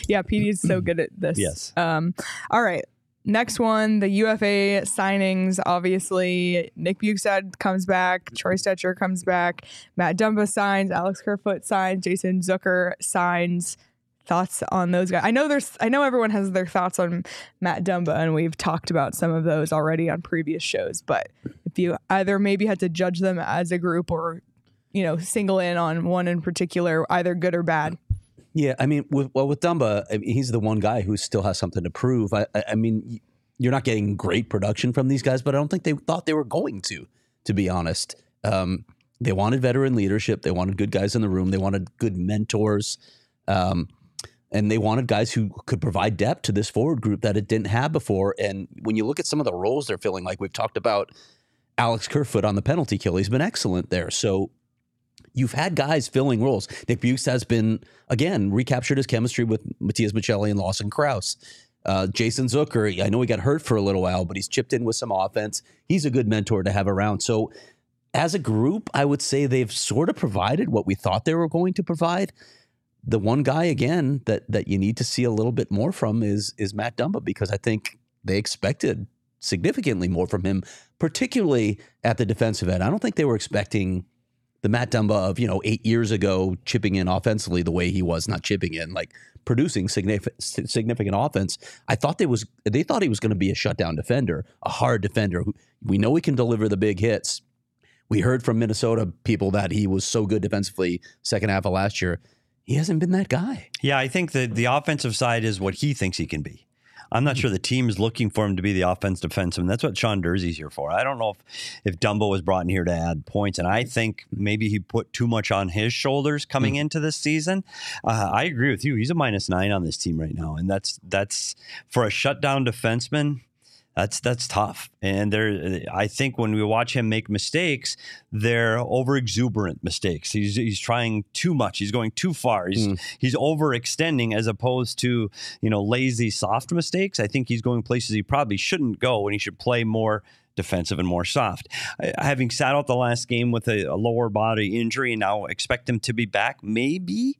yeah, PD is so good at this. Yes. Um, all right. Next one, the UFA signings. Obviously, Nick Bjugstad comes back, Troy Stecher comes back, Matt Dumba signs, Alex Kerfoot signs, Jason Zucker signs. Thoughts on those guys? I know there's. I know everyone has their thoughts on Matt Dumba, and we've talked about some of those already on previous shows. But if you either maybe had to judge them as a group, or you know, single in on one in particular, either good or bad. Yeah, I mean, with, well, with Dumba, I mean, he's the one guy who still has something to prove. I, I, I mean, you're not getting great production from these guys, but I don't think they thought they were going to. To be honest, um, they wanted veteran leadership. They wanted good guys in the room. They wanted good mentors, um, and they wanted guys who could provide depth to this forward group that it didn't have before. And when you look at some of the roles they're filling, like we've talked about, Alex Kerfoot on the penalty kill, he's been excellent there. So you've had guys filling roles. Nick Bukes has been again recaptured his chemistry with Matias Maccelli and Lawson Crouse. Uh, Jason Zucker, I know he got hurt for a little while, but he's chipped in with some offense. He's a good mentor to have around. So, as a group, I would say they've sort of provided what we thought they were going to provide. The one guy again that that you need to see a little bit more from is is Matt Dumba because I think they expected significantly more from him, particularly at the defensive end. I don't think they were expecting the Matt Dumba of you know eight years ago chipping in offensively the way he was, not chipping in, like producing significant significant offense. I thought they was they thought he was going to be a shutdown defender, a hard defender. We know he can deliver the big hits. We heard from Minnesota people that he was so good defensively second half of last year. He hasn't been that guy. Yeah, I think that the offensive side is what he thinks he can be. I'm not sure the team is looking for him to be the offense defensive, and that's what Sean Durzi's here for. I don't know if if Dumba was brought in here to add points, and I think maybe he put too much on his shoulders coming into this season. Uh, I agree with you. He's a minus nine on this team right now, and that's that's for a shutdown defenseman. That's that's tough, and there. I think when we watch him make mistakes, they're over exuberant mistakes. He's he's trying too much. He's going too far. He's he's overextending as opposed to you know lazy soft mistakes. I think he's going places he probably shouldn't go, and he should play more defensive and more soft. Uh, Having sat out the last game with a, a lower body injury, and now expect him to be back, maybe.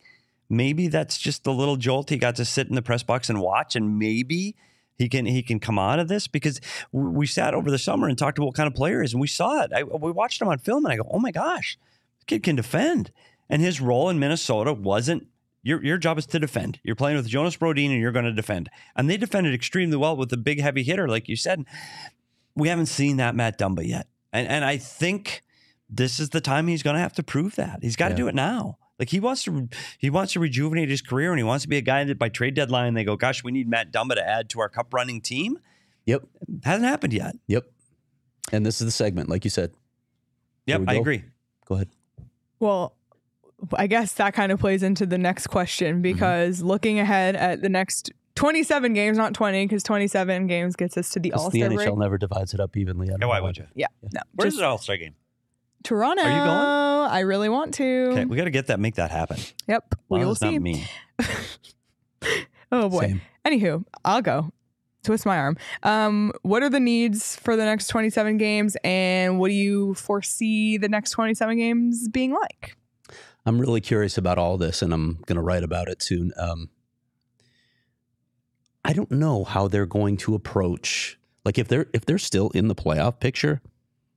Maybe that's just the little jolt. He got to sit in the press box and watch, and maybe he can he can come out of this because we sat over the summer and talked about what kind of player he is, and we saw it. I, we watched him on film, and I go, "Oh my gosh, this kid can defend." And his role in Minnesota wasn't your your job is to defend. You're playing with Jonas Brodin, and you're going to defend. And they defended extremely well with the big heavy hitter, like you said. We haven't seen that Matt Dumba yet, and and I think this is the time he's going to have to prove that. He's got to Yeah. do it now. Like he wants to, he wants to rejuvenate his career, and he wants to be a guy that by trade deadline they go, "Gosh, we need Matt Dumba to add to our cup running team." Yep. Hasn't happened yet. Yep. And this is the segment, like you said. Yep, I agree. Go ahead. Well, I guess that kind of plays into the next question mm-hmm. because looking ahead at the next 27 games, not 20, because 27 games gets us to the Because All the Star NHL break. never divides it up evenly. I don't Yeah, why would you? Yeah, no. Where's just the All Star game? Toronto. Are you going? I really want to. Okay, we got to get that, make that happen. Yep. we will that's not see. me. [laughs] Oh boy. Same. Anywho, I'll go. Twist my arm. Um, what are the needs for the next 27 games, and what do you foresee the next 27 games being like? I'm really curious about all this, and I'm going to write about it soon. Um, I don't know how they're going to approach, like if they're if they're still in the playoff picture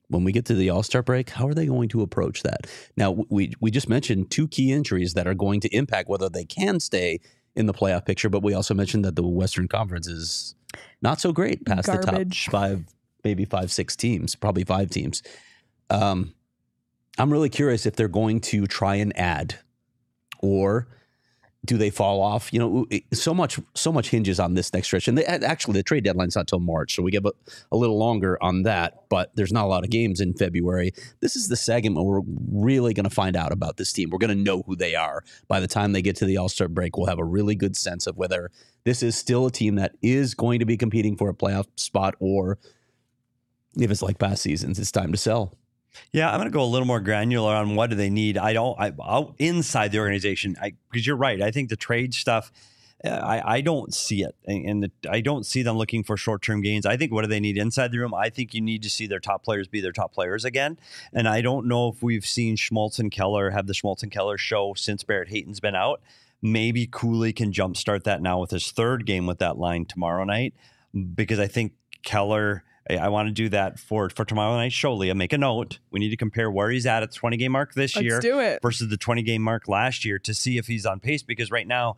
when we get to the All Star break. How are they going to approach that? Now we we just mentioned two key injuries that are going to impact whether they can stay in the playoff picture, but we also mentioned that the Western Conference is not so great past Garbage. the top five, maybe five, six teams, probably five teams. Um, I'm really curious if they're going to try and add, or do they fall off? You know, so much so much hinges on this next stretch, and actually the trade deadline's not till March, so we get a, a little longer on that. But there's not a lot of games in February. This is the segment where we're really going to find out about this team. We're going to know who they are by the time they get to the All Star break. We'll have a really good sense of whether this is still a team that is going to be competing for a playoff spot, or if it's like past seasons, it's time to sell. Yeah, I'm going to go a little more granular on what do they need. I don't. I out inside the organization. I because you're right. I think the trade stuff. uh, I, I don't see it, and and the, I don't see them looking for short term gains. I think what do they need inside the room? I think you need to see their top players be their top players again. And I don't know if we've seen Schmaltz and Keller have the Schmaltz and Keller show since Barrett Hayton's been out. Maybe Cooley can jumpstart that now with his third game with that line tomorrow night, because I think Keller. I, I want to do that for for tomorrow night's show. Leah, make a note. We need to compare where he's at at the 20 game mark this Let's year do it. versus the 20 game mark last year to see if he's on pace. Because right now,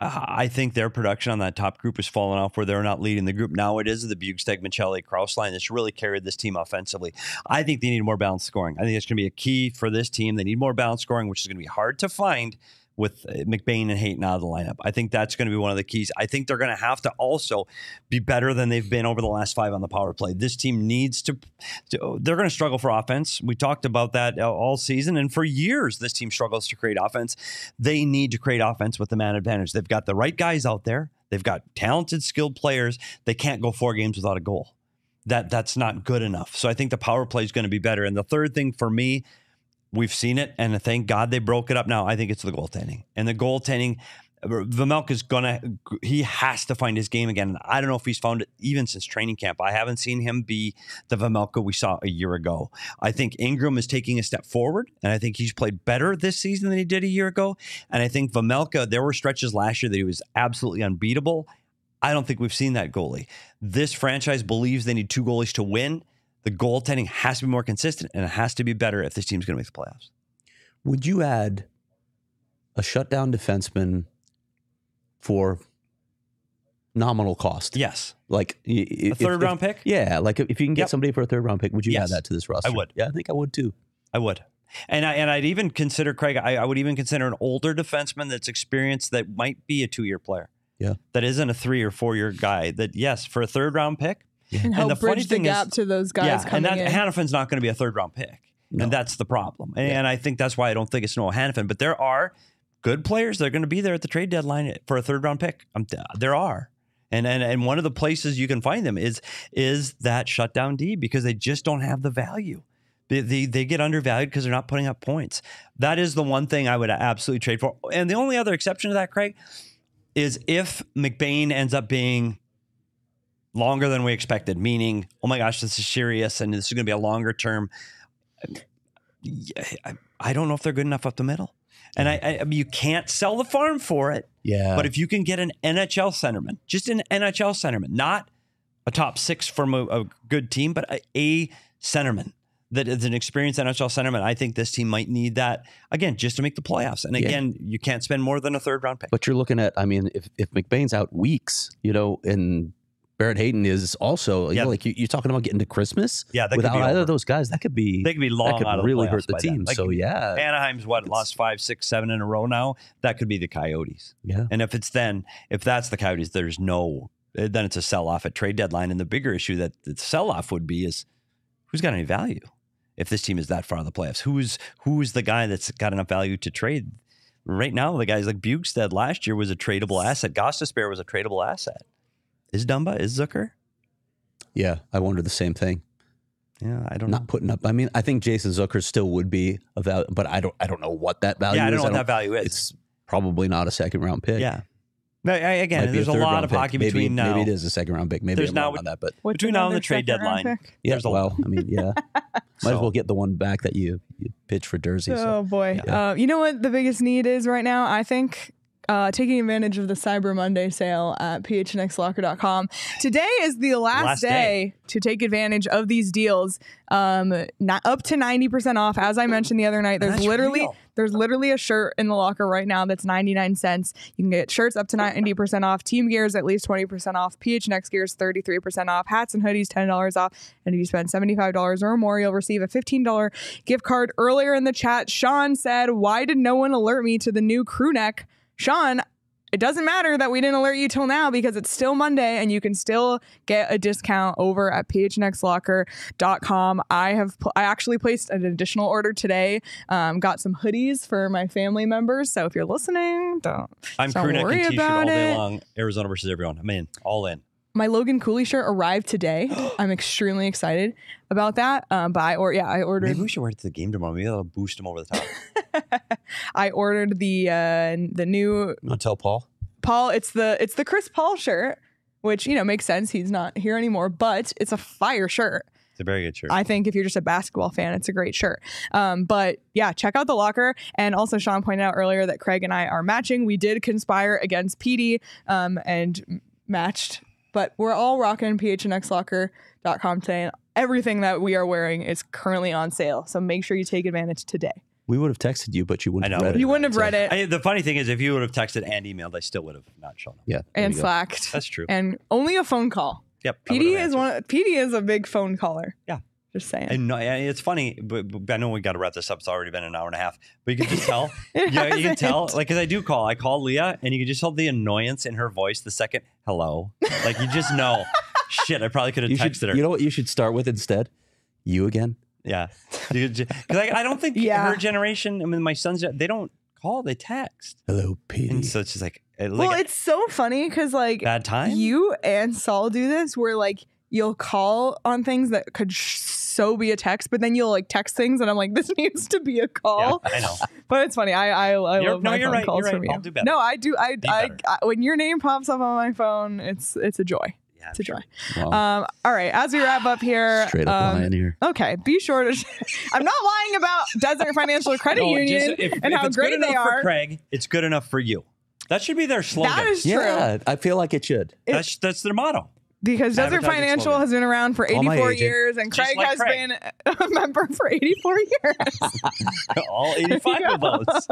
uh, I think their production on that top group has fallen off where they're not leading the group. Now it is the Bjugstad, Maccelli, Crouse line that's really carried this team offensively. I think they need more balanced scoring. I think it's going to be a key for this team. They need more balanced scoring, which is going to be hard to find with uh, McBain and Hayton out of the lineup. I think that's going to be one of the keys. I think they're going to have to also be better than they've been over the last five on the power play. This team needs to, to they're going to struggle for offense. We talked about that all season. And for years, this team struggles to create offense. They need to create offense with the man advantage. They've got the right guys out there. They've got talented, skilled players. They can't go four games without a goal. That that's not good enough. So I think the power play is going to be better. And the third thing for me, we've seen it, and thank God they broke it up. Now I think it's the goaltending and the goaltending. Vamelk is gonna. He has to find his game again. I don't know if he's found it even since training camp. I haven't seen him be the Vejmelka we saw a year ago. I think Ingram is taking a step forward, and I think he's played better this season than he did a year ago. And I think Vejmelka. There were stretches last year that he was absolutely unbeatable. I don't think we've seen that goalie. This franchise believes they need two goalies to win. The goaltending has to be more consistent and it has to be better if this team's going to make the playoffs. Would you add a shutdown defenseman for nominal cost? Yes. Like y- A if- third if- round pick? Yeah, like if you can get Yep. somebody for a third round pick, would you Yes. add that to this roster? I would. Yeah, I think I would too. I would. And I and I'd even consider Craig. I, I would even consider an older defenseman that's experienced that might be a two year player. Yeah. That isn't a three or four year guy. That yes, for a third round pick. And help the funny bridge the thing gap is- to those guys yeah, and that in. Hanifin's not going to be a third round pick. No. And that's the problem. And, and I think that's why I don't think it's Noah Hanifin. But there are good players that are going to be there at the trade deadline for a third round pick. Um, there are. And, and and one of the places you can find them is is that shutdown D because they just don't have the value. They, they, they get undervalued because they're not putting up points. That is the one thing I would absolutely trade for. And the only other exception to that, Craig, is if McBain ends up being longer than we expected, meaning, oh my gosh, this is serious and this is going to be a longer term. I, I don't know if they're good enough up the middle. And I, I, I mean, you can't sell the farm for it. Yeah. But if you can get an NHL centerman, just an NHL centerman, not a top six from a, a good team, but a, a centerman that is an experienced NHL centerman, I think this team might need that again just to make the playoffs. And Yeah. again, you can't spend more than a third round pick. But you're looking at, I mean, if, if McBain's out weeks, you know, and Barrett Hayton is also, you Yeah. know, like you, you're talking about getting to Christmas Yeah, that could without either of those guys, that could be, They could be long. that could of the really hurt the team. Like, So yeah, Anaheim's what lost five, six, seven in a row now. That could be the Coyotes. yeah. And if it's then, if that's the Coyotes, there's no. eh, Then it's a sell off at trade deadline. And the bigger issue that the sell off would be is who's got any value if this team is that far in the playoffs? Who's who's the guy that's got enough value to trade? Right now, the guys like Bjugstad last year was a tradable asset. Gostisbehere was a tradable asset. Is Dumba? Is Zucker? Yeah, I wonder the same thing. Yeah, I don't know. not putting up. I mean, I think Jason Zucker still would be a value, but I don't. I don't know what that value. Is. Yeah, I don't is. know what that value is. It's probably not a second round pick. Yeah. No, I, again, there's a, third lot of pick. hockey maybe, between now. Maybe it is a second round pick. Maybe There's I'm now- wrong on that, but Between now and the trade deadline. pick? yeah. There's a- [laughs] Well, I mean, yeah, [laughs] might as well get the one back that you you pitch for Jersey. So. Oh boy. Yeah. Uh, you know what the biggest need is right now? I think uh, taking advantage of the Cyber Monday sale at phnxlocker.com. Today is the last, Last day, day. to take advantage of these deals. Um, not up to 90% off. As I mentioned the other night, there's That's literally real. there's literally a shirt in the locker right now that's 99 cents. You can get shirts up to 90% off, team gears at least 20% off, PHNX gears 33% off, hats and hoodies $10 off. And if you spend $75 or more, you'll receive a $15 gift card. Earlier in the chat, Sean said, Why did no one alert me to the new crew neck? Sean, it doesn't matter that we didn't alert you till now because it's still Monday and you can still get a discount over at phnxlocker.com. I have pl- I actually placed an additional order today. Um, got some hoodies for my family members. So if you're listening, don't I'm don't crew neck worry and t-shirt all about day it. long. Arizona versus everyone. I'm in. All in. My Logan Cooley shirt arrived today. [gasps] I'm extremely excited about that. Um, but I or yeah, I ordered Maybe we should wear it to the game tomorrow. Maybe that'll boost him over the top. [laughs] I ordered the uh, the new I'll tell Paul. Paul. It's the it's the Chris Paul shirt, which you know makes sense. He's not here anymore, but it's a fire shirt. It's a very good shirt. I think if you're just a basketball fan, it's a great shirt. Um, but yeah, check out the locker. And also, Sean pointed out earlier that Craig and I are matching. We did conspire against PD um, and matched, but we're all rocking phnxlocker.com today. And everything that we are wearing is currently on sale. So make sure you take advantage today. We would have texted you, but you wouldn't I have know. read it. You wouldn't have read it I, the funny thing is, if you would have texted and emailed, I still would have not shown up. Yeah. there and you go. slacked. That's true. And only a phone call. Yep. I would've PD is answered. one. PD is a big phone caller. Yeah. Just saying. And no, yeah, it's funny, but, but I know we got to wrap this up. It's already been an hour and a half, but you can just tell. [laughs] Yeah, you can tell. Like, because I do call. I call Leah, and you can just tell the annoyance in her voice the second hello. Like, you just know. [laughs] Shit, I probably could have texted should. her. You know what you should start with instead? You again. yeah, because I, I don't think Yeah. her generation. I mean, my sons, they don't call, they text, Hello, PD. and so it's just like, uh, like well, it's so funny because like bad time. you and Saul do this where like you'll call on things that could sh- so be a text, but then you'll like text things, and I'm like, this [laughs] needs to be a yeah, call. I know. But it's funny. I I, I You're- love no, my you're phone right, calls you're right. from you. I'll do better. No, I do. I, Be I, better. I when your name pops up on my phone, it's it's a joy. Yeah, It's a sure. joy. Wow. Um, all right, as we wrap up here, Straight up um, lying here. Okay, be sure to. [laughs] I'm not lying about Desert Financial Credit No, Union just- if, and if how it's great good they are. for Craig, it's good enough for you. That should be their slogan. That is true. Yeah, I feel like it should. that's that's their motto. Because Desert Financial slogan. has been around for 84 years, and Craig like has Craig. been a [laughs] member for 84 years. [laughs] All 85 [laughs] of us.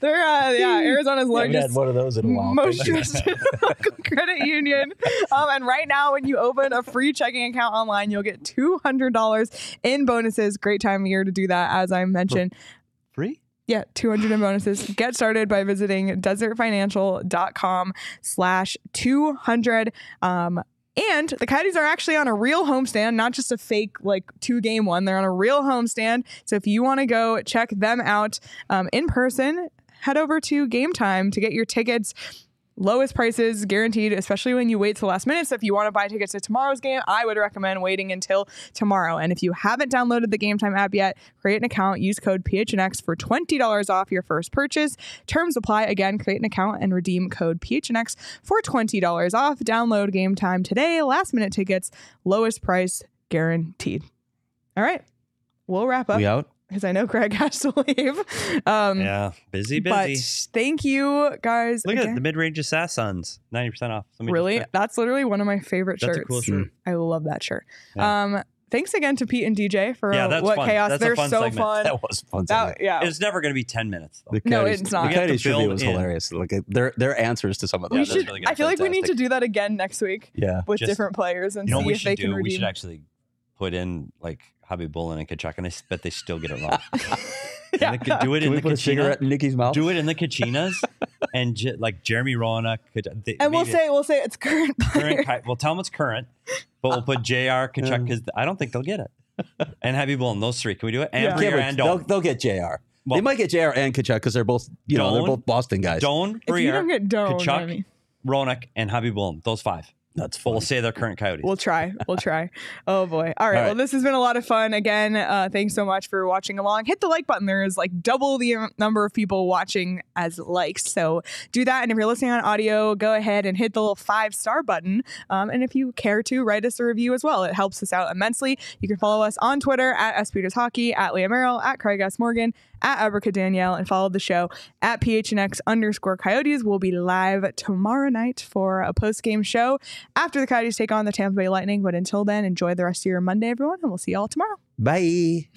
They're uh, yeah, Arizona's haven't had largest one of those in a while. most trusted local credit union. Um, and right now, when you open a free checking account online, you'll get two hundred dollars in bonuses. Great time of year to do that, as I mentioned. Free? Yeah, 200 in bonuses. Get started by visiting desertfinancial.com slash 200. Um, and the Coyotes are actually on a real homestand, not just a fake like two game one. They're on a real homestand. So if you want to go check them out um, in person, head over to Game Time to get your tickets. Lowest prices guaranteed, especially when you wait till last minute. So if you want to buy tickets to tomorrow's game, I would recommend waiting until tomorrow. And if you haven't downloaded the Game Time app yet, create an account, use code PHNX for $20 off your first purchase. Terms apply. Again, create an account and redeem code PHNX for $20 off. Download Game Time today. Last minute tickets, lowest price guaranteed. All right. We'll wrap up We out? Because I know Craig [laughs] has to leave. Um, Yeah, busy, busy. But thank you guys. Look at the mid-range assassins, 90% off. Let me Really? That's literally one of my favorite That's a shirts. cool shirt. I love that shirt. Yeah. Um, thanks again to Pete and DJ for Yeah, uh, that's what fun. chaos. That's They're fun so segment. fun. That was a fun. That- segment. yeah. It's never going to be 10 minutes, though. The No, Coyotes- it's not. The We have Coyotes trivia was in. hilarious. Like their their answers to some of we those. that's should. really. I feel like we need to do that again next week Yeah. with Just- different players and You know see what we if they should can do? We should actually put in, like, Khabibulin and Tkachuk, and I bet they still get it wrong. [laughs] Yeah. Could do it Can in we the put a cigarette Kachina. in Nikki's mouth? Do it in the Kachinas, and j- like Jeremy Roenick. Could, they, and we'll maybe- say we'll say it's current. [laughs] current. [laughs] Ki- We'll tell them it's current, but we'll put Jr. Tkachuk because I don't think they'll get it. And Khabibulin, those three. Can we do it? And Yeah. Yeah, and they'll, Doan. they'll get Jr. Well- they might get Jr. and Tkachuk because they're both you know they're Doan? both Boston guys. Doan, if you don't get Doan, Tkachuk, I mean, Roenick, and Khabibulin. Those five. That's Well, fun. we'll say they're current Coyotes. We'll try. We'll try. [laughs] Oh boy. All right. All right. Well, this has been a lot of fun. Again, uh, thanks so much for watching along. Hit the like button. There is like double the number of people watching as likes. So do that. And if you're listening on audio, go ahead and hit the little five star button. Um, and if you care to, write us a review as well. It helps us out immensely. You can follow us on Twitter at S Peters Hockey, at Leah Merrill, at Craig S. Morgan, at Abrica Danielle, and follow the show at PHNX underscore Coyotes. We'll be live tomorrow night for a post game show after the Coyotes take on the Tampa Bay Lightning. But until then, enjoy the rest of your Monday, everyone, and we'll see you all tomorrow. Bye.